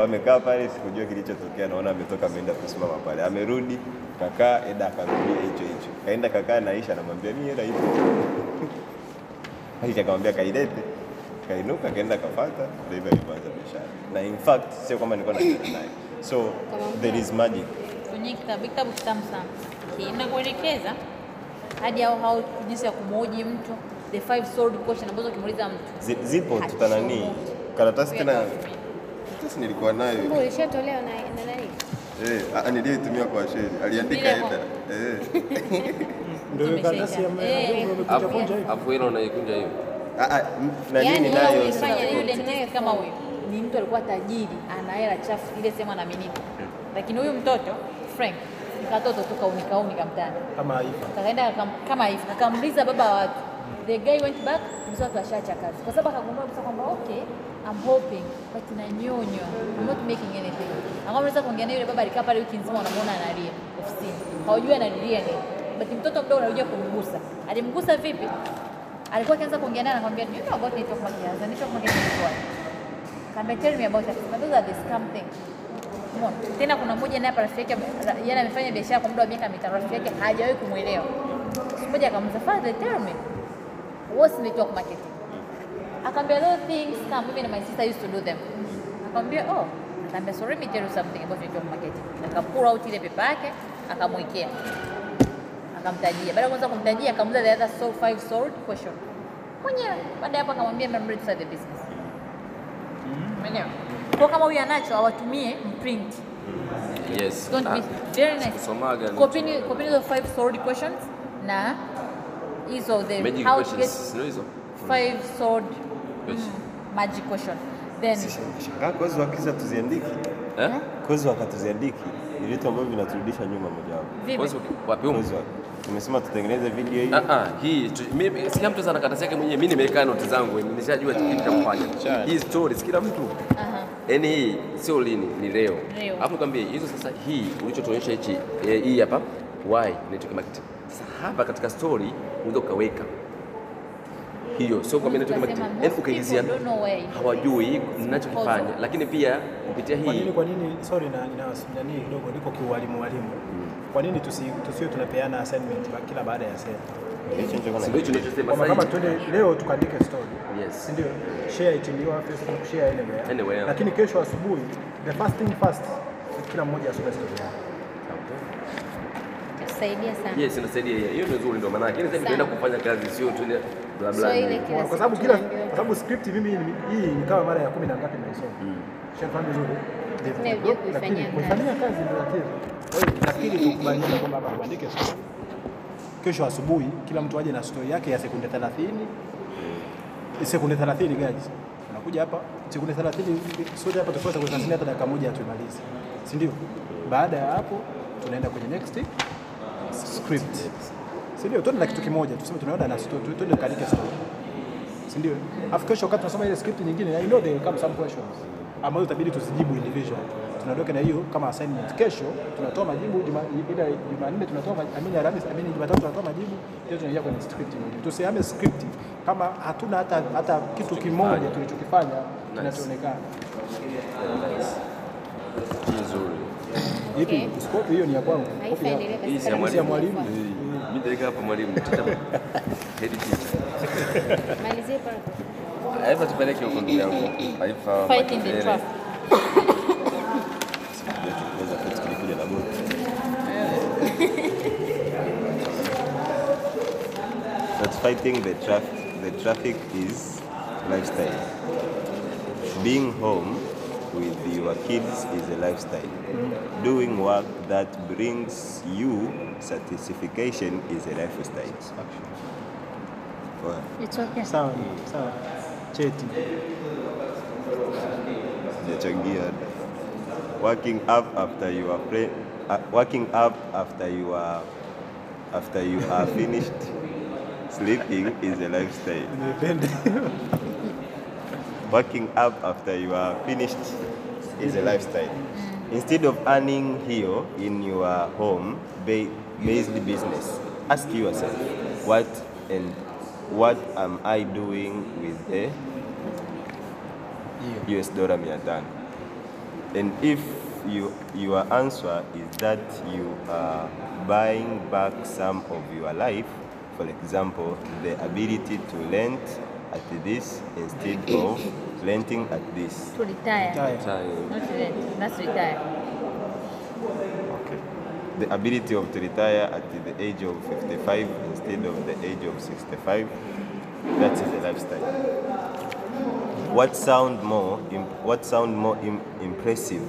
Amekaa pale, sikujua kilichotokea, naona ametoka ameenda kusimama pale, amerudi kakaa, Eda akarudia hicho hicho, kaenda kakaa naisha, (laughs) Aisha, anamwambia mimi hela ipo. Akamwambia kailete, kainuka, kaenda kafata, ndio hivyo alivyoanza biashara. Na in fact sio kwamba nilikuwa naenda naye, so there is magic. Kwenye kitabu kitabu kitamu sana. Kina kuelekeza hadi hao hao jinsi ya kumhoji mtu the five sword question ambazo ukimuuliza mtu. Zipo tutanani karatasi tena karatasi nilikuwa nayo. Ulishatolewa na na nani? eh, niliyoitumia kwa sheri. Aliandika Eda eh. Ndio karatasi ya Eh, afu hilo unaikunja hiyo. Ah, ah, Yaani kama huyo ni mtu alikuwa tajiri, ana hela chafu ile sehemu anaaminika, lakini huyu mtoto Frank ni katoto tu kauni kamtani kama hivyo. kakaenda kama hivi akamuliza baba wa watu the guy went back mzee ashaacha kazi. Kwa sababu akagundua kabisa kwamba okay I'm hoping but nanyonywa I'm not making anything. Akamweza kuongea na yule baba alikaa pale wiki nzima anamuona analia ofisini. Hawajui analilia nini. But mtoto mdogo anakuja kumgusa. Alimgusa vipi alikuwa akianza kuongea naye anakwambia you know about network marketing na network marketing ni what Kaambia tell me about it. Akasema, those are the scam thing. Umeona? Tena kuna mmoja naye rafiki yake yeye amefanya biashara kwa muda wa miaka mitano, rafiki yake hajawahi kumwelewa. Siku moja "Father, tell me, what's network marketing?" Akaambia, those things mimi na my sister used to do them. Akamwambia, "Oh." akaambia, "So let me tell you something about network marketing." Akapura out ile pepa yake, akamwekea. Akamtajia. Baada ya kwanza kumtajia, akamuuliza the other so five sold question. Mwenyewe. Baada hapo akamwambia, "I'm ready to the business." Umeelewa? Kwa kama huyu anacho awatumie mprint. Yes. It's going to be Ah, very nice. Kopini kopini hizo five sold questions na hizo the Magic how to get hizo? five sold Question. magic question. Then Shangaa kozi wakiza tuziandiki Eh? kozi wakatuziandiki ni vitu ambavyo vinaturudisha nyuma mojawapo. Kozi wapi huko? Kozi wa- tumesema tutengeneze video hii Ah ah, hii mimi si mtu ana karatasi yake mwenyewe. Mimi nimeweka notes zangu, nishajua kitu cha kufanya. Hii story kila mtu. Aha. Yaani hii sio lini, ni leo. Hapo nikwambie hizo sasa hii ulichotuonyesha hichi eh, hii hapa why network marketing. Sasa hapa katika story unaweza ukaweka hiyo sio kwa network marketing. Yaani is. hawajui ninachokifanya, lakini pia kupitia Kwa nini kwa nini sorry na ninawasimulia kidogo niko kiwalimu walimu. Kwa nini tusio tusiwe tunapeana assignment kila baada ya ndio ndio sasa kama tuende leo tukaandike story. Yes. Ndio? Share it in your Facebook, share anywhere. Anywhere. Lakini kesho asubuhi the first thing first kila mmoja asome story yake. Itatusaidia sana. Yes, inasaidia hiyo. Hiyo ndio nzuri ndio maana yake. Sasa tunaenda kufanya kazi sio tu bla bla. So ile kila Kwa sababu kila kwa sababu script mimi ni- hii ni kama mara ya 10 na ngapi naisoma. Shafahamu vizuri. Lakini kuifanyia kazi ndio tatizo. Nafikiri tukubaliane kwamba tuandike story. Kesho asubuhi kila mtu aje na story yake ya sekunde 30. Sekunde 30 guys. Unakuja hapa sekunde 30 sote hapa kwa 30 hata dakika moja tumalize. Si ndio? Baada ya hapo tunaenda kwenye next script. Si ndio? Tuende na kitu kimoja, tuseme tunaenda na story, tuende kaandike story. Si ndio? Afu kesho wakati tunasoma ile script nyingine, I know there will come some questions ambazo itabidi tuzijibu individual. Tunaondoka na hiyo kama assignment. Kesho tunatoa majibu, ila Jumanne tunatoa majibu, amini Alhamisi, amini Jumatatu tunatoa majibu, kesho tunaingia kwenye script. Tusihame script kama hatuna hata hata kitu kimoja tulichokifanya kinachoonekana. nzuri. Hivi Okay. hiyo ni ya kwangu. Si ya mwalimu. Mimi ndio hapa mwalimu. (laughs) Head teacher. Malizie pale. Haifa tupeleke huko ndio. yangu. Haifa. Fight the traffic. (laughs) fighting the traffic, the traffic is lifestyle. Being home with your kids is a lifestyle. Doing work that brings you satisfaction is a lifestyle. Wow. It's okay. Sawa, sawa. Cheti. Sijachangia. Working up after you are pre- uh, working up after you are after you are finished sleeping is a lifestyle. (laughs) Working up after you are finished is a lifestyle. Instead of earning here in your home ba- based business, ask yourself what and what am I doing with the US dollar 500 and if you, your answer is that you are buying back some of your life for example the ability to rent at this instead eh, eh, of eh. renting at this To retire. Taya. Time. Not rent. That's retire. Okay. The ability of to retire at the age of 55 instead of the age of 65. That is a lifestyle. What sound more? Im- what sound more Im- impressive?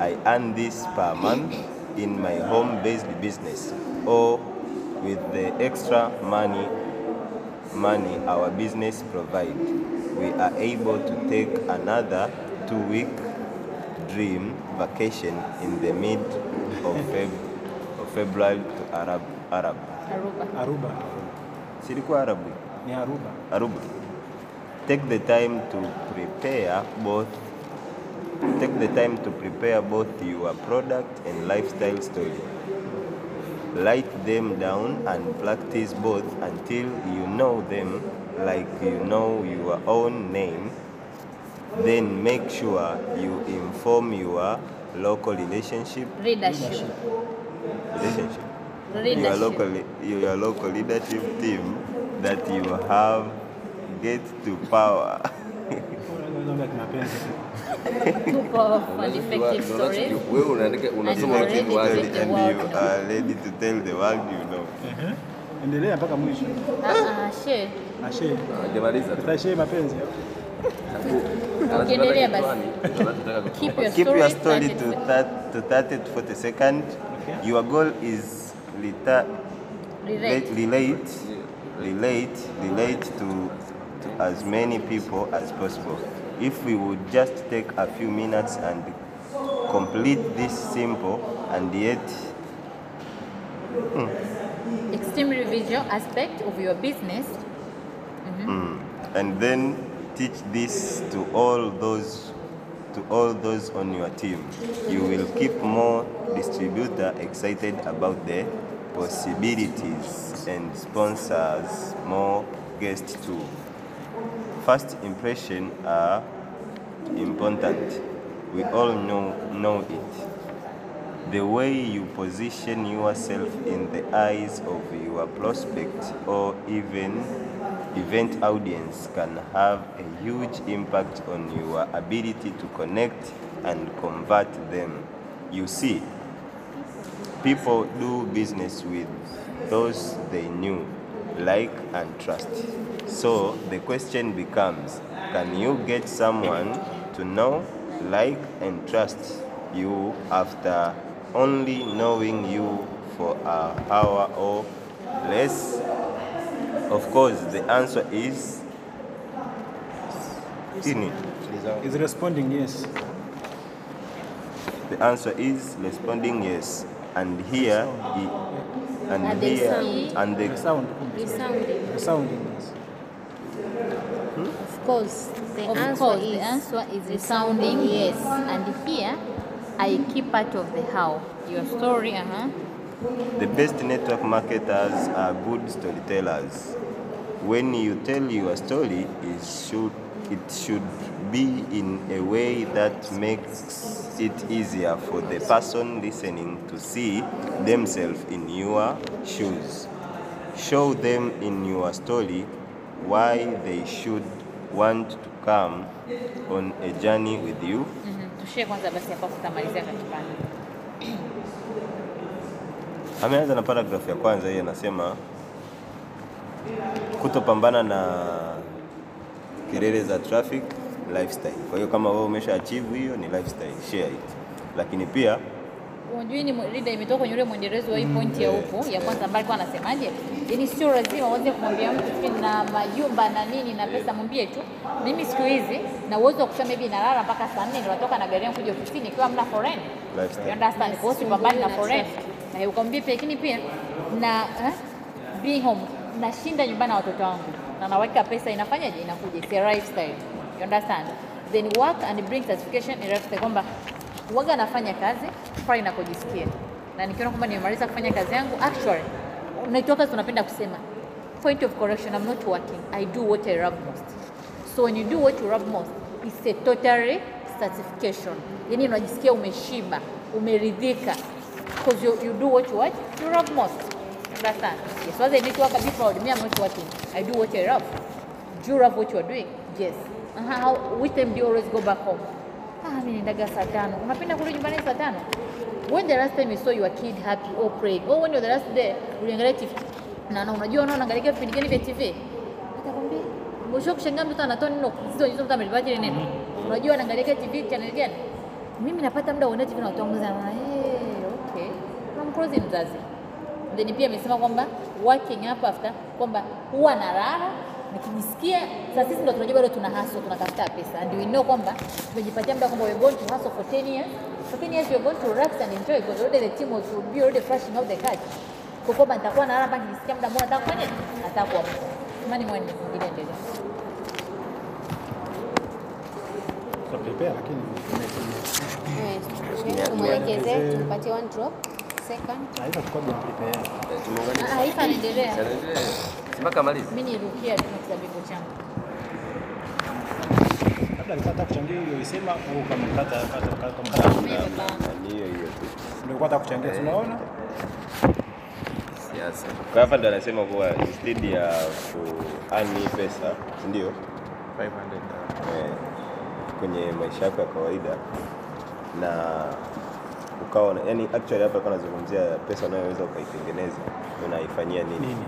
I earn this per month in my home-based business, or with the extra money money our business provide, we are able to take another two-week dream vacation in the mid of, Feb- of February to Arab Arab. Aruba. Aruba. Silikuwa Arabu. Ni Aruba. Aruba. Take the time to prepare both take the time to prepare both your product and lifestyle story. Write them down and practice both until you know them like you know your own name. Then make sure you inform your local relationship Leadership. relationship your local your local leadership team that you have get to power (laughs) Unaweza kimapenzi. Two powerful and effective stories. Wewe unaandika unasoma And kitu you're ready to and world you know. are ready to tell the world you know Endelea mpaka mwisho. Ah, ah, share. Ashe. Hajamaliza tu. Tutashe mapenzi. Ukiendelea basi. Anachotaka ku- Keep your keep your story to with- that to 30 to 40 second your goal is reta- Relate. relate relate relate to, to as many people as possible if we would just take a few minutes and complete this simple and yet hmm, Extremely visual aspect of your business. Mm-hmm. Hmm, and then teach this to all those to all those on your team. You will keep more distributor excited about the possibilities and sponsors more guests too first impression are important we all know know it the way you position yourself in the eyes of your prospect or even event audience can have a huge impact on your ability to connect and convert them. You see, people do business with those they knew, like, and trust. So the question becomes can you get someone to know, like, and trust you after only knowing you for an hour or less? Of course, the answer is Tini. Is responding yes. The answer is responding yes. And here, i- and And the here, sound. and The the sound. Resounding. The sounding yes. Of course, the Of answer course, is the answer is resounding yes. And here, I keep part of the how. Your story, uh-huh. The best network marketers are good storytellers. When you tell your story, it should, it should be in a way that makes it easier for the person listening to see themselves in your shoes. Show them in your story why they should want to come on a journey with you Mhm. Tushie kwanza basi hapo tutamalizia katikati. Ameanza na paragraph ya kwanza hii anasema kutopambana na kelele za traffic lifestyle. Kwa hiyo kama wewe umesha achieve hiyo ni lifestyle, share it. Lakini pia Unajua ni leader imetoka kwenye ule mwendelezo wa hii point ya huko ya kwanza ambayo alikuwa anasemaje? Yaani sio lazima uanze kumwambia mtu na majumba na nini na pesa, mwambie tu mimi siku hizi na uwezo wa kusema maybe nalala mpaka saa nne ndio natoka na gari yangu kuja ofisini ikiwa mna foreign. You understand? Kwa hiyo pambani na foreign. Na ukamwambia pia lakini pia na eh, being home nashinda nyumbani na watoto wangu na naweka pesa inafanyaje? Inakuja. It's a lifestyle. You understand? Then work and bring satisfaction in lifestyle kwamba waga nafanya kazi pale ninakojisikia, na nikiona kwamba nimemaliza kufanya kazi yangu, actually unaitoa kazi, unapenda kusema point of correction, I'm not working, I do what I love most. So when you do what you love most, it's a totally satisfaction, yani unajisikia umeshiba, umeridhika because you, you do what you what you love most. Understand? Yes, whether I need to work bit proud, me I'm not working. I do what I love. Do you love what you are doing? Yes. Uh-huh. How, which time do you always go back home? Ah, mimi naendaga saa tano. Unapenda kurudi nyumbani saa tano? When the last time you saw your kid happy or praying? Or when was the last day uliangalia TV? Na na unajua unaona angalia vipindi gani vya TV? Atakwambia, mwisho kushangaa mtoto anatoa neno hizo mtu amelipaje ile neno. Unajua anaangalia TV channel gani? Mimi napata muda uone TV na watu wangu sana. Eh, okay. Unamkrozi mzazi. Then pia amesema kwamba working up after kwamba huwa nalala nikijisikia sasa sisi ndo tunajua bado tuna hustle tunatafuta pesa. And we know kwamba tumejipatia muda kwamba we're going to hustle for 10 years. For 10 years we're going to relax and enjoy because already the team was will be already flashing out the cash kwa kwamba nitakuwa nalala mpaka nikisikia muda mmoja nataka kufanya nataka kuamka imani mwani mwingine Eh, tumwelekeze tumpatie one drop second. Haifa. Ah, haifa anaendelea mpaka amalize. mimi nirukia tu na kisabibu changu Labda nipata kuchangia hiyo isema au kama mkata kata kata. Hiyo hiyo tu. ndio kwa kuchangia tunaona. Siasa. Kwa hapa ndo anasema kuwa instead ya kuani pesa, ndio? 500 eh, kwenye maisha yako ya kawaida na ukawa yani actually hapa kwa nazungumzia pesa unayoweza ukaitengeneza unaifanyia nini, Nini?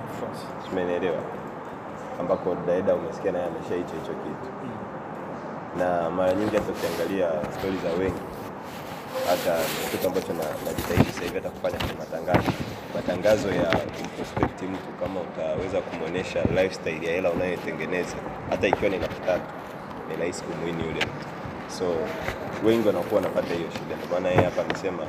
Umenielewa? Ambako Daida umesikia naye ameshaicho hicho kitu, na mara nyingi hata ukiangalia stori za wengi, hata kitu ambacho na- najitahidi sasa hivi hata kufanya kwenye matangazo, matangazo ya kumprospect mtu, kama utaweza kumwonyesha lifestyle ya hela unayoitengeneza, hata ikiwa ni laki tatu, ni rahisi kumwini yule mtu. So wengi wanakuwa wanapata hiyo shida, ndio maana yeye hapa amesema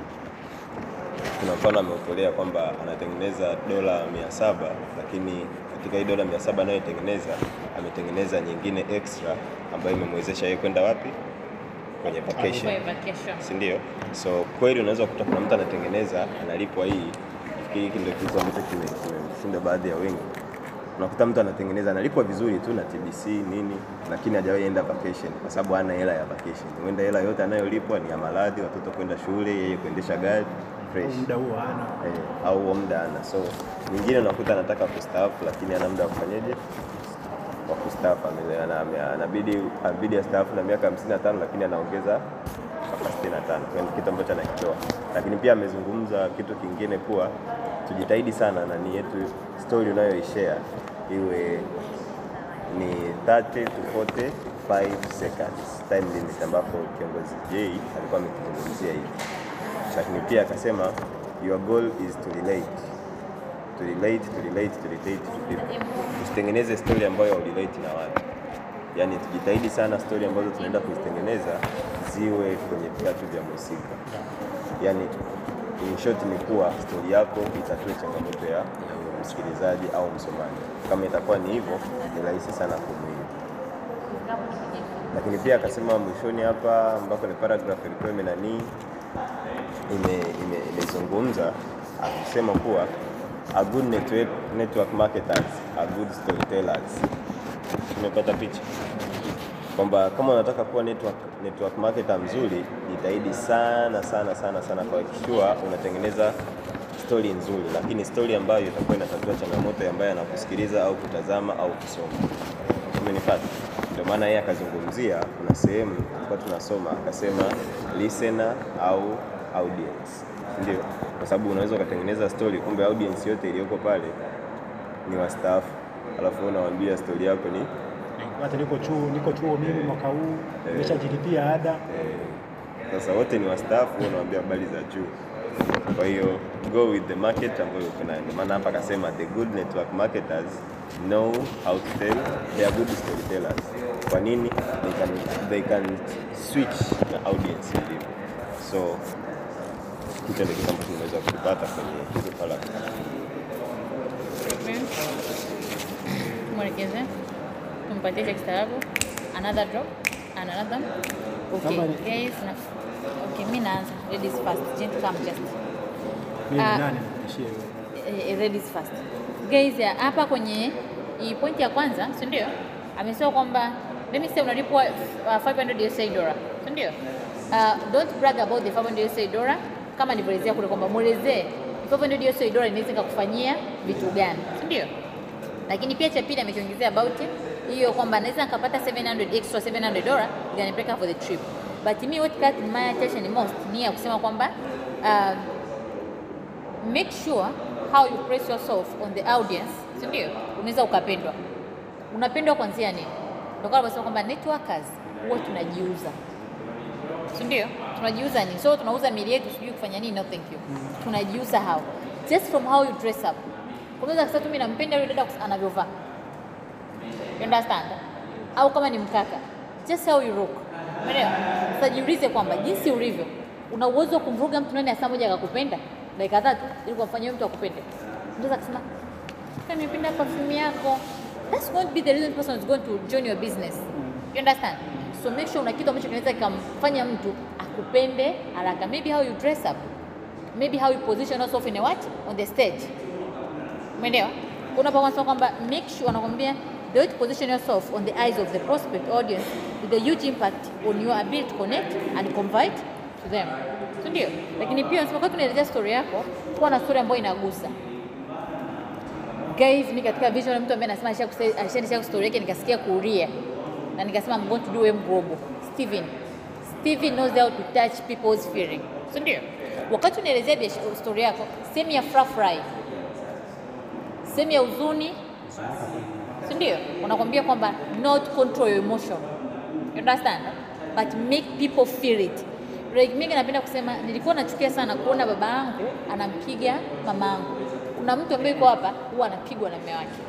kuna mfano ameutolea kwamba anatengeneza dola mia saba lakini katika hii dola mia saba anayotengeneza ametengeneza nyingine extra ambayo imemwezesha yeye kwenda wapi? Kwenye vacation. si ndio? So kweli unaweza kukuta kuna mtu anatengeneza analipwa hii, nafikiri hiki ndio kitu ambacho kime- kimemshinda baadhi ya wengi. Unakuta mtu anatengeneza analipwa vizuri tu na TBC nini, lakini hajawahi enda vacation kwa sababu hana hela ya vacation. Huenda hela yote anayolipwa ni ya maradhi, watoto kwenda shule, yeye kuendesha gari fresh muda huo hana. eh, au muda ana. So mwingine unakuta anataka kustaafu lakini hana muda wa kufanyaje wa kustaafu, ana- anabidi anabidi astaafu na miaka 55 lakini anaongeza 65 kwa hiyo ni kitu ambacho anakitoa. Lakini pia amezungumza kitu kingine kuwa tujitahidi sana nani yetu story unayoishare iwe ni 30 to 45 seconds time limit, ambapo kiongozi J alikuwa amekizungumzia hivi lakini pia akasema your goal is to relate to relate to relate to relate to people. Usitengeneze story ambayo relate na watu, yani tujitahidi sana story ambazo tunaenda kuzitengeneza ziwe kwenye viatu vya mhusika, yaani in ni kuwa stori yako itatue changamoto ya msikilizaji au msomaji. Kama itakuwa ni hivyo, ni rahisi sana kumwili lakini pia akasema mwishoni hapa ambako ni paragraph ilikuwa imenanii ime- ime- imezungumza akisema kuwa a good network, network marketers a good storytellers. Tumepata picha kwamba kama unataka kuwa network, network marketer mzuri, jitahidi sana sana sana sana kuhakikisha unatengeneza stori nzuri, lakini stori ambayo itakuwa inatatua changamoto ambayo anakusikiliza au kutazama au kusoma. Umenipata? Ndio maana yeye akazungumzia, kuna sehemu tulikuwa tunasoma akasema listener au audience, ndio, kwa sababu unaweza ukatengeneza stori, kumbe audience yote iliyoko pale ni wastaafu, alafu unawaambia stori yako ni Hata niko chuo, niko chuo mimi mwaka huu nimeshajilipia ada. Eh, sasa wote ni wastaafu, wanawaambia habari za juu. Kwa hiyo go with the market ambayo uko nayo. Ndio maana hapa akasema the good network marketers know how to tell, they are good storytellers. Kwa nini? They can, they can switch na audience ilivyo. So hicho ndio kitu ambacho nimeweza kukipata kwenye hizo paragraph. Mwelekeze, tumpatie cha kistaarabu. Another drop, another. Okay, guys, na okay, mimi naanza. Ladies first. Gent come just. Mimi uh, nani. Eh, eh, ladies first. Guys, hapa kwenye hii point ya kwanza, si ndio? Amesema kwamba let me say unalipwa uh, 500 USA dollar, si ndio? Uh, don't brag about the 500 USA dollar kama nilivyoelezea kule kwamba mwelezee 500 USA dollar inaweza kukufanyia vitu gani, si ndio? Lakini pia cha pili amekiongezea about hiyo kwamba naweza nikapata 700 extra 700 dola ikanipeleka for the trip, but me what got my attention most ni ya kusema kwamba um, make sure how you press yourself on the audience, si ndio? Unaweza ukapendwa. Unapendwa kwanzia nini? Ndio kwa kwamba networkers huwa tunajiuza, si ndio? Tunajiuza nini? So tunauza mili yetu, sijui kufanya nini? No, thank you. Tunajiuza how? Just from how you dress up. Unaweza kusema tu mimi nampenda yule dada anavyovaa, you understand? Au kama ni mkaka, just how you look, umeelewa? Sasa kwamba jinsi ulivyo, una uwezo wa kumvuruga mtu ndani ya moja akakupenda dakika tatu ili kumfanyia mtu akupende. Unaweza kusema nimependa perfume yako, that's going to be the reason person is going to join your business. You understand? So make sure una kitu ambacho kinaweza kikamfanya mtu akupende haraka. Maybe how you dress up, maybe how you position yourself in a what on the stage. Umeelewa? Kuna pamoja kwamba make sure anakwambia to position yourself on the eyes of the prospect audience with a huge impact on your ability to connect and confide to them. Si ndio? Lakini pia wakati unaelezea story yako, kuwa na story ambayo inagusa. Guys, mimi katika vision mtu ambaye anasema alisha- alishanisha story yake nikasikia kulia. Na nikasema I'm going to do M global. Steven. Steven knows how to touch people's feeling. Ndio? Wakati unaelezea story yako, sehemu ya furahi sehemu ya huzuni, si ndio? Unakwambia kwamba not control your emotion, you understand, but make people feel it. Mimi napenda kusema nilikuwa nachukia sana kuona baba yangu anampiga mama yangu. Kuna mtu ambaye yuko hapa huwa anapigwa na mume wake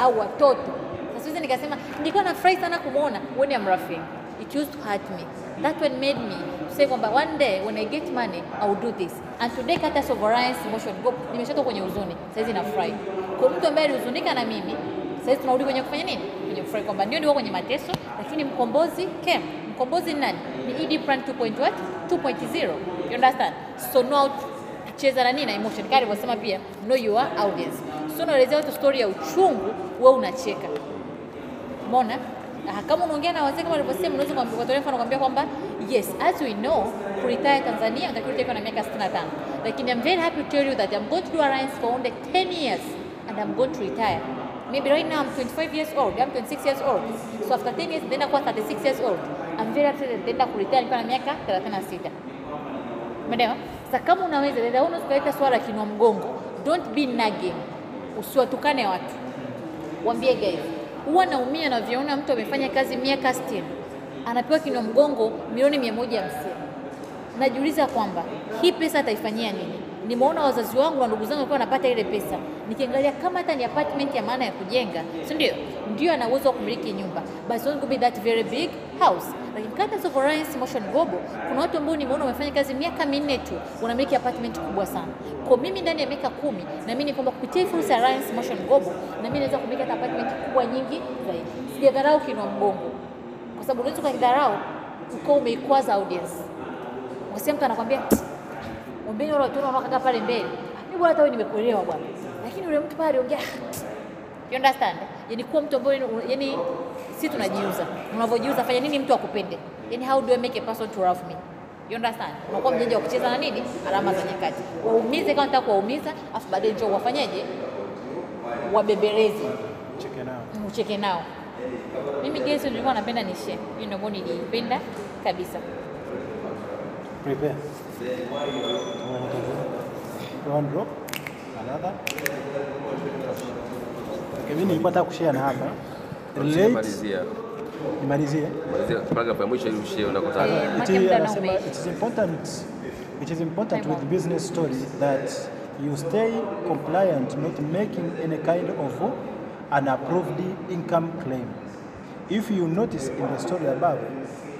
au watoto. Sasa nikasema nilikuwa nafurahi sana kumwona when I'm laughing. It used to hurt me. That one made me say kwamba one day when I get money I will do this. And today kata sovereign's emotion go nimeshatoka kwenye huzuni. Sasa hizi nafurahi. Kwa mtu ambaye alihuzunika na mimi, sasa tunarudi kwenye kufanya nini? Kwenye kufurahi kwamba ndio ndio kwenye mateso, lakini mkombozi came. Mkombozi ni nani? Ni ED Brand 2.1, 2.0. You understand? So now cheza na nini na emotion kama alivyosema pia know your audience so unaelezea watu story ya uchungu wewe unacheka umeona Ah, kama unaongea na wazee kama walivyosema, unaweza kumwambia kwa mfano kumwambia kwamba yes as we know kuretire Tanzania unatakiwa uretire na miaka 65 lakini I'm very happy to tell you that I'm going to do Alliance for only 10 years and I'm going to retire maybe right now I'm 25 years old I'm 26 years old so after 10 years nitaenda kuwa 36 years old I'm very upset that nitaenda kuretire nikiwa na miaka 36 Umeelewa? Sasa kama unaweza dada, unaweza kuleta swala kinwa mgongo. Don't be nagging. Usiwatukane watu. Waambie guys, huwa naumia na viona mtu amefanya kazi miaka 60 anapewa kinwa mgongo milioni 150. Najiuliza kwamba hii pesa ataifanyia nini? Nimeona wazazi wangu na ndugu zangu wakiwa wanapata ile pesa, nikiangalia kama hata ni apartment ya maana ya kujenga, si ndio? Ndio ana uwezo wa kumiliki nyumba, but not be that very big house. Lakini kata Sovereign Motion Global, kuna watu ambao nimeona wamefanya kazi miaka minne tu wanamiliki apartment kubwa sana. Kwa mimi ndani ya miaka kumi naamini kwamba kupitia fursa ya Alliance Motion Global na mimi naweza kumiliki apartment kubwa nyingi zaidi. Sijadharau kinwa mgongo, kwa sababu unaweza ukakidharau ukawa umeikwaza audience Unasikia mtu anakwambia ombeni wale watu wanaokaa pale mbele. Mimi bwana hata wewe nimekuelewa bwana. Lakini yule mtu pale ongea. You understand? Yaani kuwa mtu ambaye yani si tunajiuza. Unavyojiuza fanya nini mtu akupende? Yaani how do I make a person to love me? You understand? Unakuwa mjanja wa kucheza na nini? Alama za nyakati. Waumize kama unataka kuwaumiza, afu baadaye njoo wafanyeje? Wabembeleze, Ucheke nao. ucheke nao. Mimi gesi nilikuwa napenda nishe. Hiyo ndio nilipenda kabisa. Prepare. One drop. Another. Okay, mimi nilikuwa nataka kushare na hapa. Relate. Nimalizie. Paragraph ya mwisho ili ushare unakotaka. Eh, it is important it is important with business story that you stay compliant not making any kind of unapproved income claim if you notice in the story above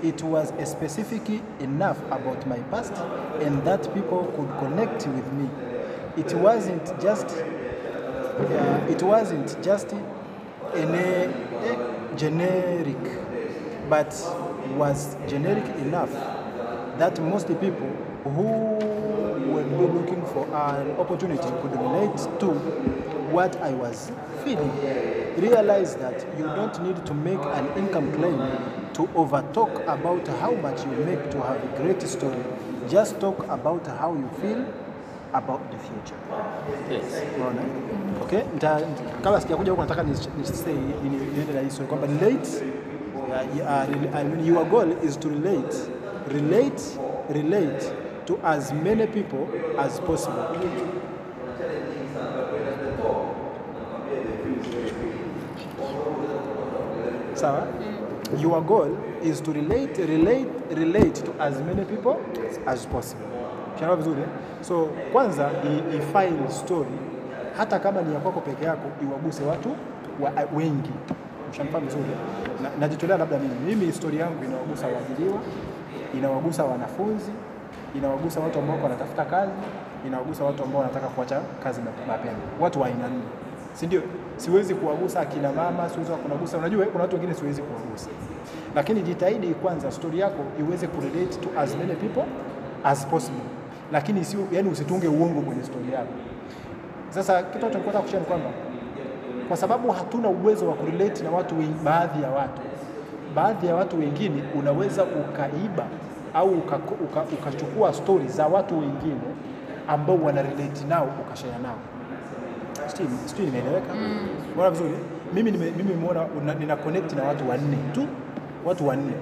it was specific enough about my past and that people could connect with me it wasn't just uh, it wasn't just any generic but was generic enough that most people who would be looking for an opportunity could relate to what I was feeling. Realize that you don't need to make an income claim to overtalk about how much you make to have a great story. Just talk about how you feel about the future. Yes. Unaona? Okay, nita, kabla sijakuja huko nataka nis- ni- ni- niende na hii story kwamba relate uh, uh, your goal is to relate relate relate to as many people as possible. Sawa? Your goal is to relate relate relate to as many people as possible. Unaelewa vizuri? eh? So kwanza ifile story hata kama ni ya kwako peke yako iwaguse watu wa, wengi. Mshanifahamu vizuri? Na, najitolea labda mimi mimi historia yangu inawagusa waajiriwa, inawagusa wanafunzi, inawagusa watu ambao wanatafuta kazi, inawagusa watu ambao wanataka kuacha kazi mapema, watu wa aina nne, si ndio? Siwezi kuwagusa akina mama, siwezi kuwagusa, unajua kuna watu wengine siwezi kuwagusa, lakini jitahidi kwanza story yako iweze kurelate to as many people as possible, lakini si, yani, usitunge uongo kwenye story yako. Sasa kitu ambacho kushare ni kwamba kwa sababu hatuna uwezo wa kurelate na watu baadhi ya watu baadhi ya watu wengine unaweza ukaiba au ukachukua uka, uka stori za watu wengine ambao wana relate nao ukashare nao. Sijui nimeeleweka? Unaona vizuri? Mimi nime, nimeona nina connect na watu wanne tu, watu wanne,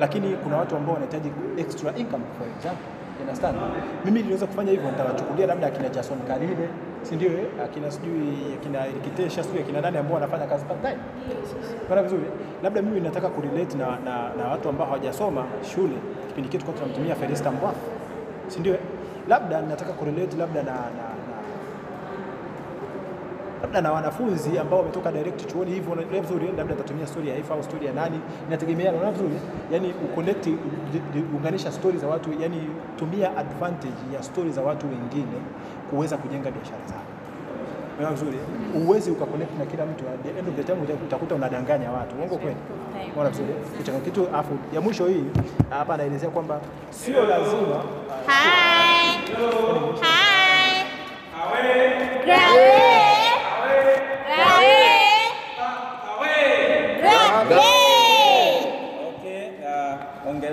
lakini kuna watu ambao wanahitaji extra income for example. Understand? Mimi niliweza kufanya hivyo, nitawachukulia labda akina Jason Kalile, si ndio? eh? Akina sijui akina Elikitesha sijui akina nani ambao wanafanya kazi part time. bora vizuri? Labda mimi nataka kurelate na, na, na watu ambao hawajasoma shule. Kipindi kitu kwa tunamtumia Felista Mbwafu. Si ndio? eh? Labda nataka kurelate labda na, na labda na wanafunzi ambao wametoka direct chuoni hivyo, unaelewa vizuri, labda atatumia story ya Haifa au story ya nani, inategemea. Na vizuri, yani uconnect, unganisha story za watu, yani tumia advantage ya story za watu wengine kuweza kujenga biashara zako. Unaona vizuri, uwezi ukaconnect na kila mtu, at the end of the time utakuta unadanganya watu, uongo kweli? Unaona vizuri, kuchanga kitu. Afu ya mwisho hii hapa anaelezea kwamba sio lazima Hi. Hi. yeah.